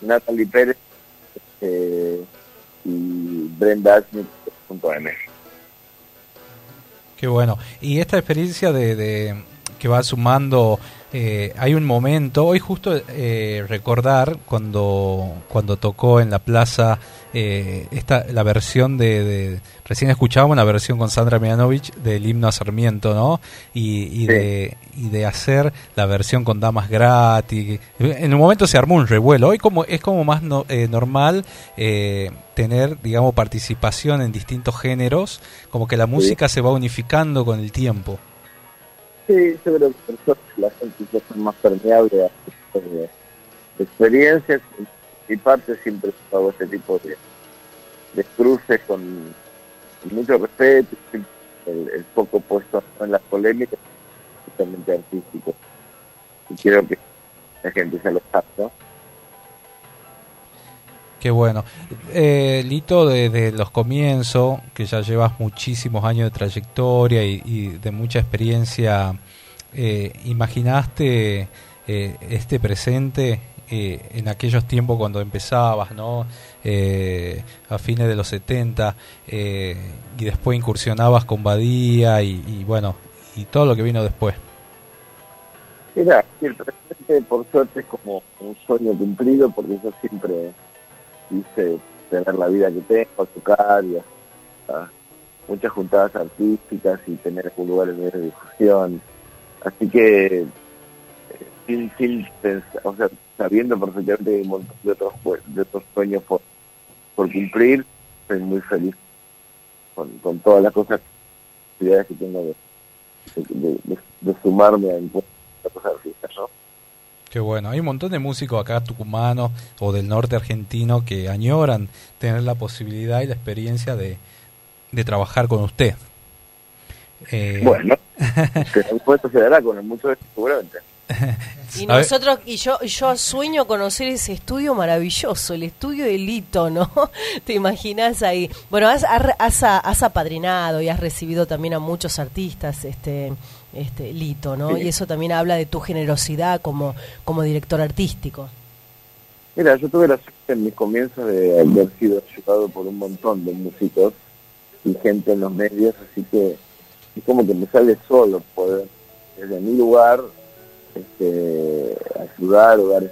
Natalie Pérez eh, y Brenda Smith junto a M. Qué bueno. Y esta experiencia de, de- que va sumando, eh, hay un momento, hoy justo eh, recordar cuando, cuando tocó en la plaza eh, esta, la versión de, de- recién escuchábamos la versión con Sandra Mianovich del himno a Sarmiento, ¿no? Y, y de, y de hacer la versión con damas gratis. En un momento se armó un revuelo. Hoy como es como más no- eh, normal eh, tener, digamos, participación en distintos géneros, como que la música se va unificando con el tiempo. Sí, yo creo que por la gente es más permeable a este de, de experiencias y parte siempre hago este tipo de, cruces con, mucho respeto, el, el foco puesto en las polémicas, totalmente artístico. Y quiero que la gente se lo sabe, ¿no? Qué bueno. Eh, Lito, desde los comienzos, que ya llevas muchísimos años de trayectoria y, de mucha experiencia, eh, ¿imaginaste eh, este presente eh, en aquellos tiempos cuando empezabas, ¿no? Eh, a fines de los 70, eh, y después incursionabas con Badía y, bueno, y todo lo que vino después? Mira, sí, el presente por suerte es como un sueño cumplido porque yo siempre quise tener la vida que tengo, tocar y muchas juntadas artísticas y tener un lugar de difusión. Así que sin, sin pensar, o sea, sabiendo perfectamente que hay un montón de otros, de otros sueños por, cumplir, estoy muy feliz con, con todas las cosas, que tengo de sumarme a encuentros artistas, ¿no? Qué bueno. Hay un montón de músicos acá tucumanos o del norte argentino que añoran tener la posibilidad y la experiencia de, de trabajar con usted. Eh... Bueno, se dará con el mucho seguramente. Y nosotros, y yo, yo sueño conocer ese estudio maravilloso, el estudio de Lito, ¿no? Te imaginas ahí. Bueno, has, has, has apadrinado y has recibido también a muchos artistas, este, este Lito, ¿no? Y eso también habla de tu generosidad como, como director artístico. Mira, yo tuve la suerte en mis comienzos de haber sido ayudado por un montón de músicos y gente en los medios, así que es como que me sale solo poder, desde mi lugar, este, ayudar o dar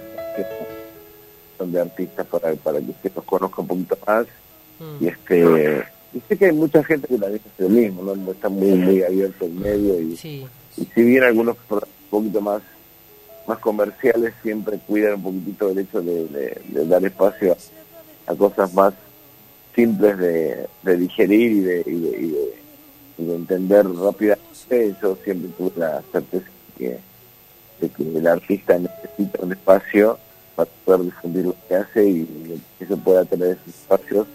son de artistas para, para que usted los conozca un poquito más mm. y este y sé que hay mucha gente que también hace lo mismo no, está muy muy abierto el medio y, y si bien algunos un poquito más más comerciales siempre cuidan un poquitito el hecho de, dar espacio a, cosas más simples de, digerir y de, y de, entender rápidamente yo siempre tuve la certeza que que el artista necesita un espacio para poder difundir lo que hace y que se pueda tener esos espacios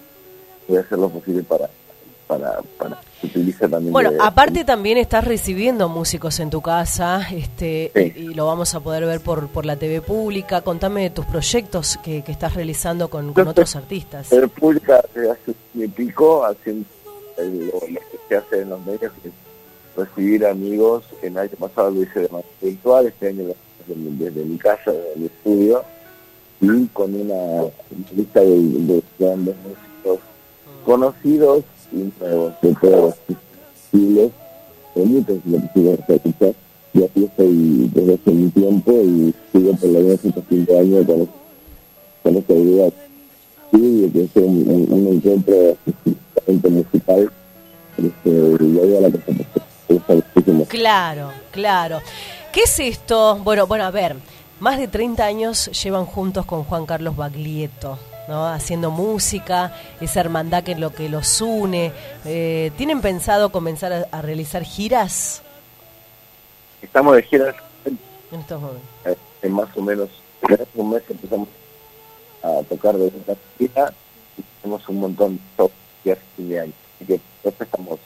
puede hacer lo posible para para, para que utilice también bueno aparte también estás recibiendo músicos en tu casa este y, lo vamos a poder ver por por la TV pública. Contame de tus proyectos que, que estás realizando con, con otros artistas. TV pública hace un pico haciendo lo, que se hace en los medios recibir amigos, que el año pasado lo hice de manera virtual, este año desde, mi casa, del estudio, y con una lista de, grandes músicos conocidos y nuevos de todos los estilos, muchos lo que escuchar. Y aquí estoy desde hace un tiempo y sigo por lo menos estos cinco años con, con esta idea sí, de que es un, un, encuentro musical este, y ahí a la cosa Claro, claro. ¿Qué es esto? Bueno, bueno, a ver, más de 30 años llevan juntos con Juan Carlos Baglietto, ¿no? Haciendo música, esa hermandad que es lo que los une. Eh, ¿Tienen pensado comenzar a, realizar giras? Estamos de giras en estos momentos. Eh, en más o menos, en un mes empezamos a tocar de esta gira y tenemos un montón de fin de año. Así que estamos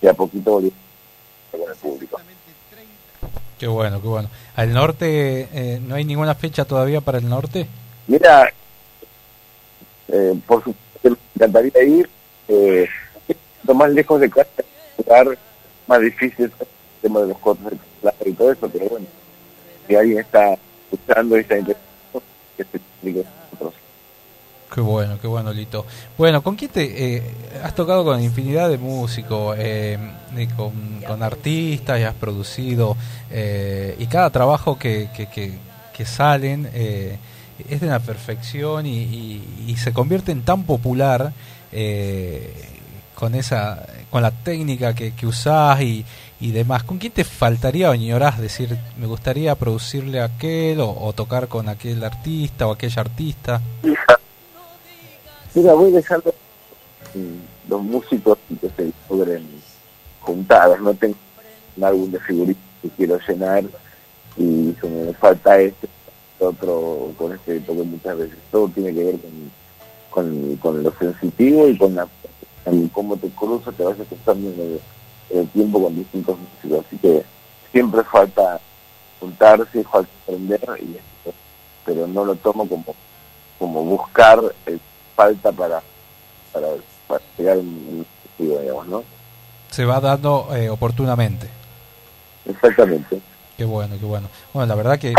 de a poquito volviendo con el público. Qué bueno, qué bueno. ¿Al norte eh, no hay ninguna fecha todavía para el norte? Mira, eh, por supuesto, me encantaría ir. Eh, lo más lejos de casa, lugar más difícil el tema de los cortes y todo eso, pero bueno, si alguien está escuchando y está interesado, que se explique nosotros. Qué bueno, qué bueno, Lito. Bueno, ¿con quién te eh, has tocado con infinidad de músicos, eh, con, artistas y has producido? Eh, y cada trabajo que, que, que, salen es de una perfección y, se convierte en tan popular con esa con la técnica que, que usás y, y demás. ¿Con quién te faltaría o ignorás decir, me gustaría producirle a aquel o, o tocar con aquel artista o aquella artista? Mira, voy dejando los músicos que se logren juntados. No tengo un álbum de figuritas que quiero llenar y como me falta este, otro con este toque muchas veces. Todo tiene que ver con, con, lo sensitivo y con la cómo te cruzas, te vas ajustando en el, tiempo con distintos músicos. Así que siempre falta juntarse, falta aprender, y pero no lo tomo como, como buscar el falta para, para, llegar un digamos, ¿no? Se va dando eh, oportunamente. Exactamente. Qué bueno, qué bueno. Bueno, la verdad que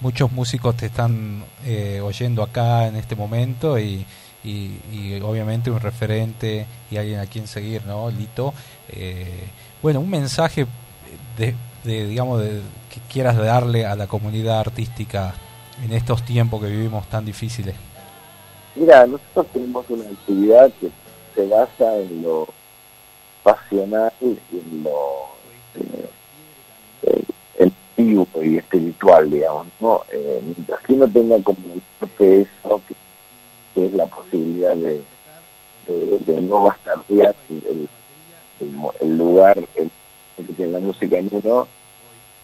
muchos músicos te están eh, oyendo acá en este momento y, y, obviamente un referente y alguien a quien seguir, ¿no? Lito. Eh, bueno, un mensaje de, de digamos, de, que quieras darle a la comunidad artística en estos tiempos que vivimos tan difíciles. Mira, nosotros tenemos una actividad que se basa en lo pasional y en lo eh, y espiritual, digamos, ¿no? Eh, mientras que uno tenga como que eso, que, es la posibilidad de, no bastardear el, el, lugar el, que tiene la música en uno,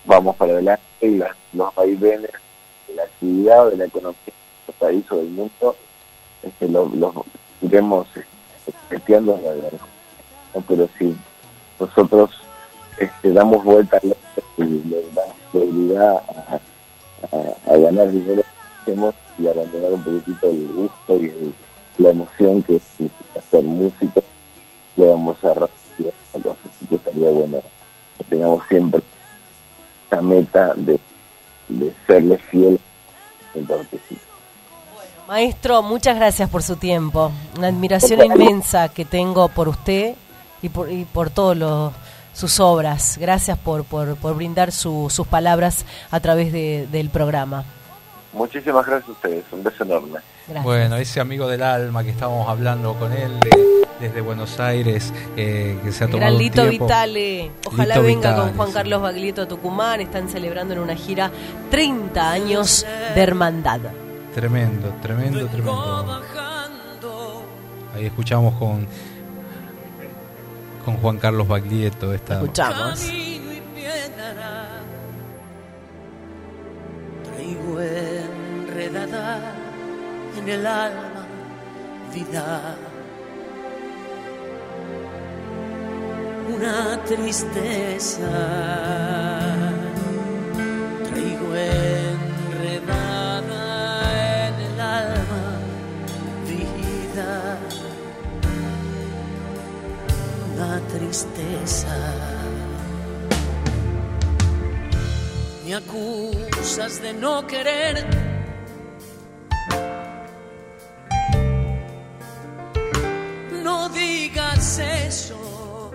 vamos para adelante y las, los vaivenes de la actividad, de la economía del país o del mundo, este, los lo iremos metiendo en la. Pero si nosotros este, damos vuelta a la y prioridad a, a- a ganar dinero que hacemos y abandonar un poquitito el gusto y el- la emoción que es hacer música, le vamos a rastrear. Entonces que estaría bueno que tengamos siempre esa meta de, de serle fiel en que. Maestro, muchas gracias por su tiempo. Una admiración inmensa que tengo por usted y por, y por todas sus obras. Gracias por, por, por brindar su- sus palabras a través de- del programa. Muchísimas gracias a ustedes, un beso enorme. Gracias. Bueno, ese amigo del alma que estábamos hablando con él de- desde Buenos Aires, eh, que se ha tomado Gran un Lito tiempo. Vitale, ojalá Lito venga Vitale, con Juan sí. Carlos Baglietto a Tucumán, están celebrando en una gira 30 años de hermandad. Tremendo, tremendo, tremendo. Ahí escuchamos con con Juan Carlos Baglietto esta Escuchamos. Camino y piedra traigo enredada en el alma vida una tristeza una tristeza. Me acusas de no querer. No digas eso.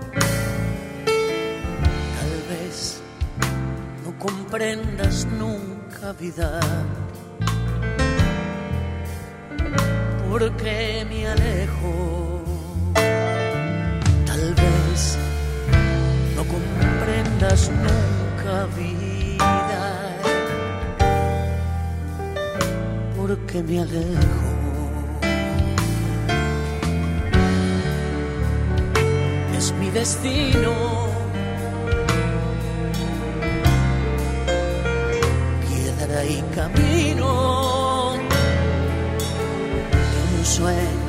Tal vez no comprendas nunca vida. Porque me alejo no comprendas nunca vida. Porque me alejo. Es mi destino. Piedra y camino. En un sueño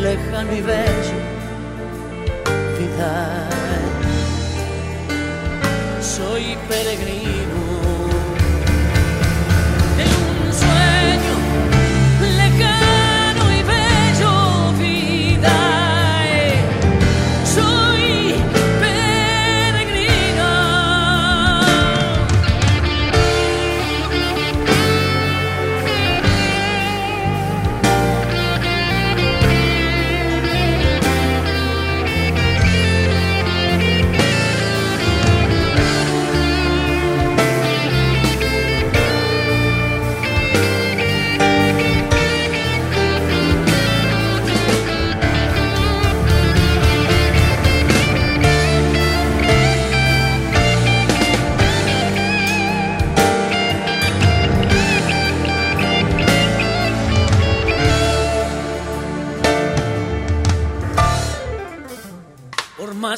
lejano y bello. Soy peregrino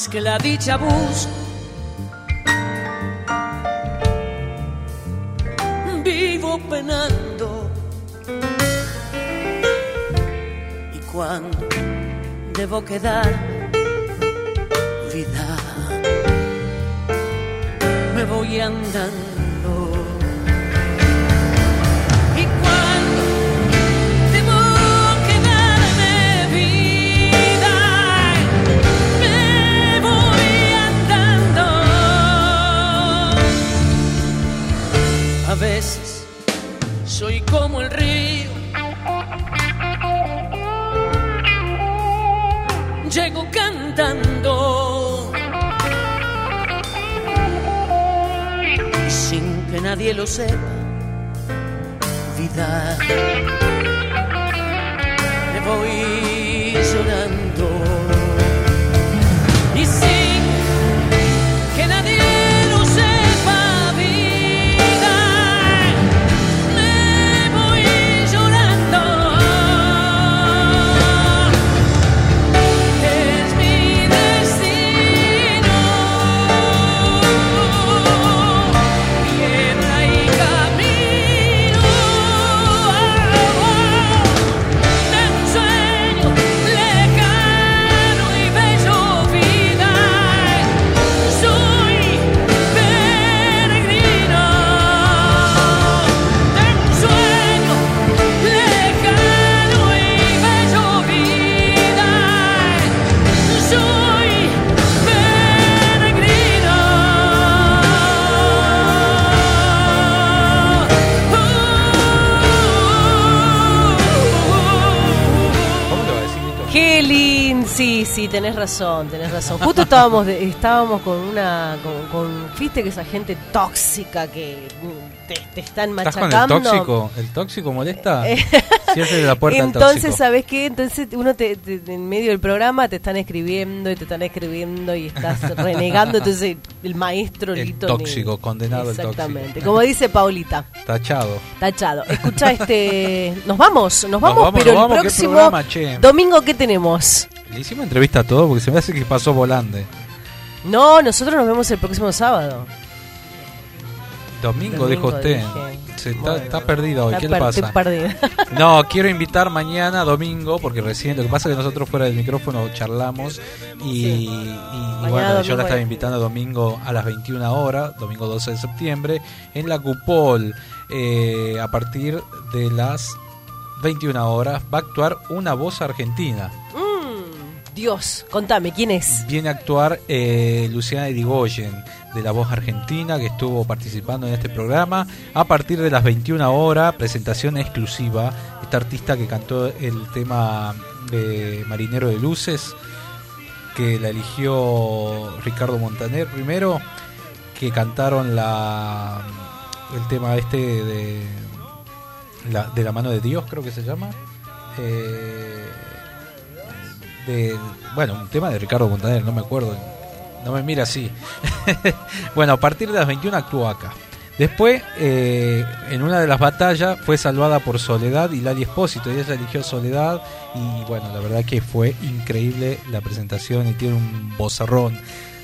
más que la dicha busco. Vivo penando y cuando debo quedar vida me voy andando como el río. Llego cantando sin que nadie lo sepa, vida, me voy Sí, tenés razón, tenés razón. Justo estábamos de- estábamos con una con, con- viste que esa gente tóxica que te, te están ¿Estás con machacando. el tóxico? ¿El tóxico molesta? Eh, Cierre la puerta Entonces. ¿sabes qué? Entonces uno te, te- en medio del programa te están escribiendo y te están escribiendo y estás renegando, entonces el maestro El Lito tóxico, condenado el Exactamente. tóxico. Como dice Paulita, Tachado. tachado. Escucha este, nos vamos, nos vamos, vamos, pero nos el vamos, ¿qué próximo programa, che? domingo ¿qué tenemos? Le hicimos entrevista a todo porque se me hace que pasó volande. No, nosotros nos vemos el próximo sábado. Domingo, Domingo, dijo usted. dije. Se está, está perdido hoy. ¿Qué le pasa? perdida. No, quiero invitar mañana, domingo, porque recién lo que pasa es que nosotros fuera del micrófono charlamos y, y- y bueno, yo la estaba es. invitando domingo a las 21 horas, domingo 12 de septiembre, en la Cupol, eh, a partir de las 21 horas, va a actuar una voz argentina. Mm, Dios, contame, ¿quién es? Viene a actuar eh, Luciana Irigoyen, de La Voz Argentina, que estuvo participando en este programa. A partir de las 21 horas, presentación exclusiva. Esta artista que cantó el tema de Marinero de Luces, que la eligió Ricardo Montaner primero, que cantaron la el tema este de la, de la mano de Dios, creo que se llama. Eh, bueno, un tema de Ricardo Montaner, no me acuerdo. No me mira así. bueno, a partir de las 21 actuó acá. Después, eh, en una de las batallas, fue salvada por Soledad y Lali Espósito. Ella eligió Soledad. Y bueno, la verdad que fue increíble la presentación y tiene un bozarrón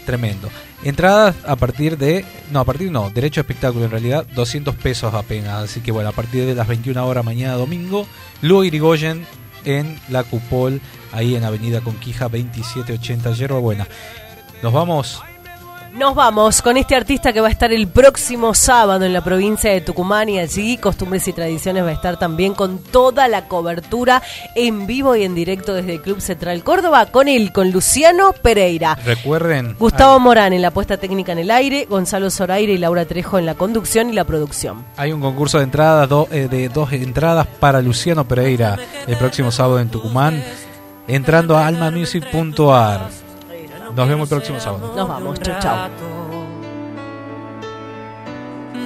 tremendo. Entradas a partir de. No, a partir no, derecho a espectáculo en realidad, 200 pesos apenas. Así que bueno, a partir de las 21 horas mañana domingo, Luego Irigoyen en la Cupol, ahí en Avenida Conquija 2780, Yerba Buena. Nos vamos. Nos vamos con este artista que va a estar el próximo sábado en la provincia de Tucumán y allí Costumbres y Tradiciones va a estar también con toda la cobertura en vivo y en directo desde el Club Central Córdoba con él, con Luciano Pereira. Recuerden. Gustavo Morán en la puesta técnica en el aire, Gonzalo Zoraire y Laura Trejo en la conducción y la producción. Hay un concurso de entradas, do- eh, de dos entradas para Luciano Pereira el próximo sábado en Tucumán, entrando a almamusic.ar. Nos vemos el próximo sábado. Nos vamos, chau chau.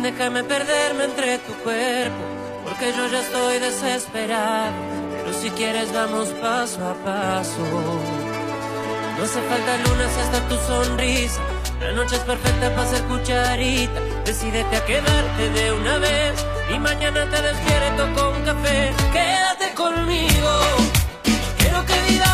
Déjame perderme entre tu cuerpo, porque yo ya estoy desesperado. Pero si quieres vamos paso a paso. No hace falta lunas hasta tu sonrisa. La noche es perfecta para ser cucharita. Decídete a quedarte de una vez y mañana te despierto con café. Quédate conmigo. Quiero que vivamos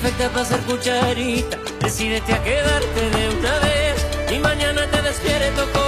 perfecta para ser cucharita. Decídete a quedarte de una vez y mañana te despierto con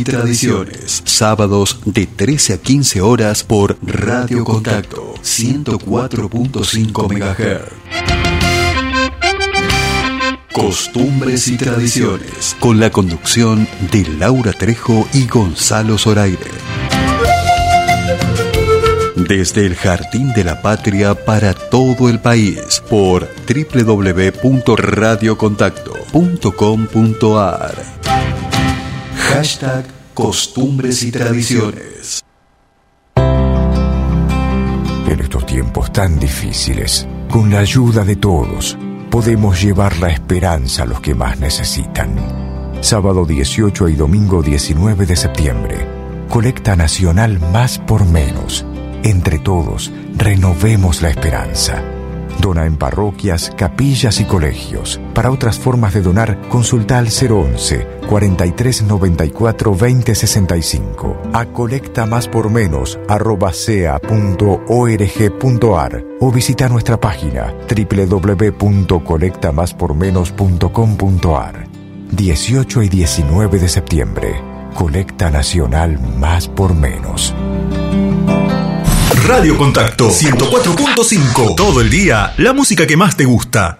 y tradiciones. Sábados de 13 a 15 horas por Radio Contacto 104.5 MHz. Costumbres y tradiciones. Con la conducción de Laura Trejo y Gonzalo Zoraire. Desde el Jardín de la Patria para todo el país por www.radiocontacto.com.ar Hashtag Costumbres y Tradiciones. En estos tiempos tan difíciles, con la ayuda de todos, podemos llevar la esperanza a los que más necesitan. Sábado 18 y domingo 19 de septiembre. Colecta Nacional Más por Menos. Entre todos, renovemos la esperanza. Dona en parroquias, capillas y colegios. Para otras formas de donar, consulta al 011 4394 2065 a colecta más por menos arroba sea.org.ar o visita nuestra página www.colectamáspormenos.com.ar 18 y 19 de septiembre. Colecta Nacional Más por Menos. Radio Contacto 104.5. Todo el día, la música que más te gusta.